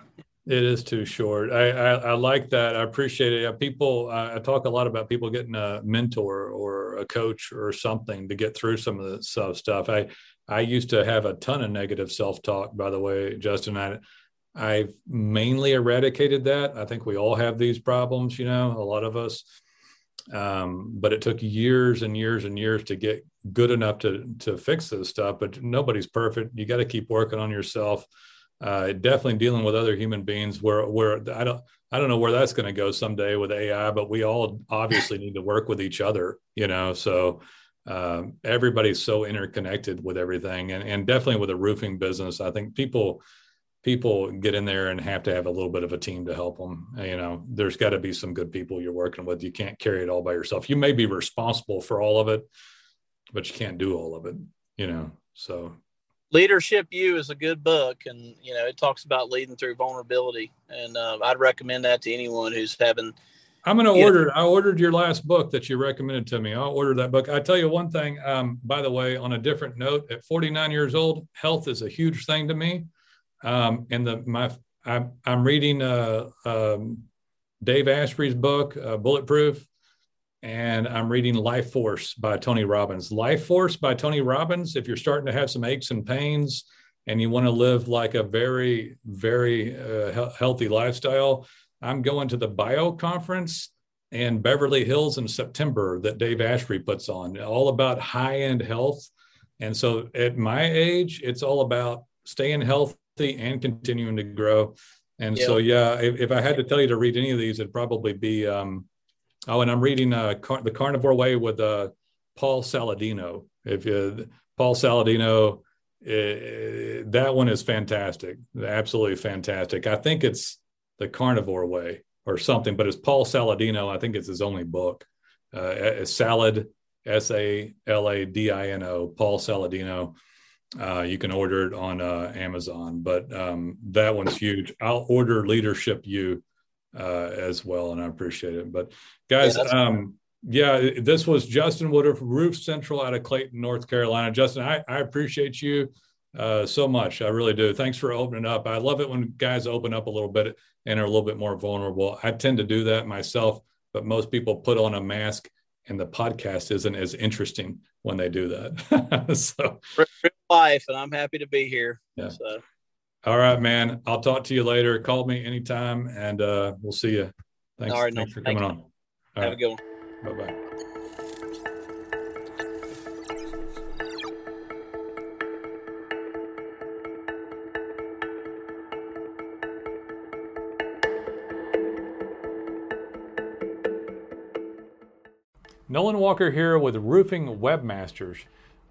It is too short. I, I, I like that. I appreciate it. People, I talk a lot about people getting a mentor or a coach or something to get through some of the stuff. I, I used to have a ton of negative self-talk. By the way, Justin, I, I've mainly eradicated that. I think we all have these problems. You know, a lot of us. Um, but it took years and years and years to get good enough to to fix this stuff. But nobody's perfect. You got to keep working on yourself uh, definitely dealing with other human beings where where I don't I don't know where that's going to go someday with AI, but we all obviously need to work with each other, you know. So um, everybody's so interconnected with everything, and and definitely with a roofing business, I think people people get in there and have to have a little bit of a team to help them. You know, there's got to be some good people you're working with. You can't carry it all by yourself. You may be responsible for all of it, but you can't do all of it. You know, so leadership you is a good book and you know it talks about leading through vulnerability and uh, i'd recommend that to anyone who's having i'm going to order know. i ordered your last book that you recommended to me i'll order that book i tell you one thing um, by the way on a different note at 49 years old health is a huge thing to me um, and the my i'm, I'm reading uh, um, dave asprey's book uh, bulletproof and I'm reading Life Force by Tony Robbins. Life Force by Tony Robbins. If you're starting to have some aches and pains and you want to live like a very, very uh, healthy lifestyle, I'm going to the Bio Conference in Beverly Hills in September that Dave Asprey puts on, all about high end health. And so at my age, it's all about staying healthy and continuing to grow. And so, yeah, if, if, I had to tell you to read any of these, it'd probably be um, Oh, and I'm reading uh, Car- the Carnivore Way with uh, Paul Saladino. If you, Paul Saladino, uh, that one is fantastic, absolutely fantastic. I think it's the Carnivore Way or something, but it's Paul Saladino. I think it's his only book. Uh, Salad, S A L A D I N O, Paul Saladino. Uh, you can order it on uh, Amazon, but um, that one's huge. I'll order Leadership You uh, as well, and I appreciate it. But guys, yeah, um, yeah, this was Justin Woodruff, Roof Central out of Clayton, North Carolina. Justin, I, I appreciate you uh, so much. I really do. Thanks for opening up. I love it when guys open up a little bit and are a little bit more vulnerable. I tend to do that myself, but most people put on a mask and the podcast isn't as interesting when they do that. so real life, and I'm happy to be here. Yeah. So. All right, man. I'll talk to you later. Call me anytime, and uh, we'll see you. Thanks, All right, thanks no, for coming on. All Have right. a good one. Bye bye. Nolan Walker here with Roofing Webmasters.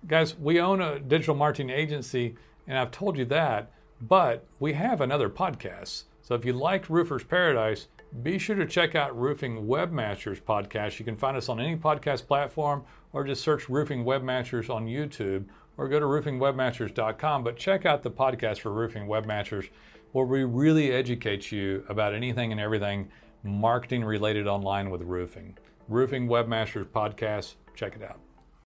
Guys, we own a digital marketing agency, and I've told you that. But we have another podcast. So if you liked Roofer's Paradise, be sure to check out Roofing Webmasters podcast. You can find us on any podcast platform or just search Roofing Webmasters on YouTube or go to roofingwebmasters.com. But check out the podcast for Roofing Webmasters where we really educate you about anything and everything marketing related online with roofing. Roofing Webmasters podcast, check it out.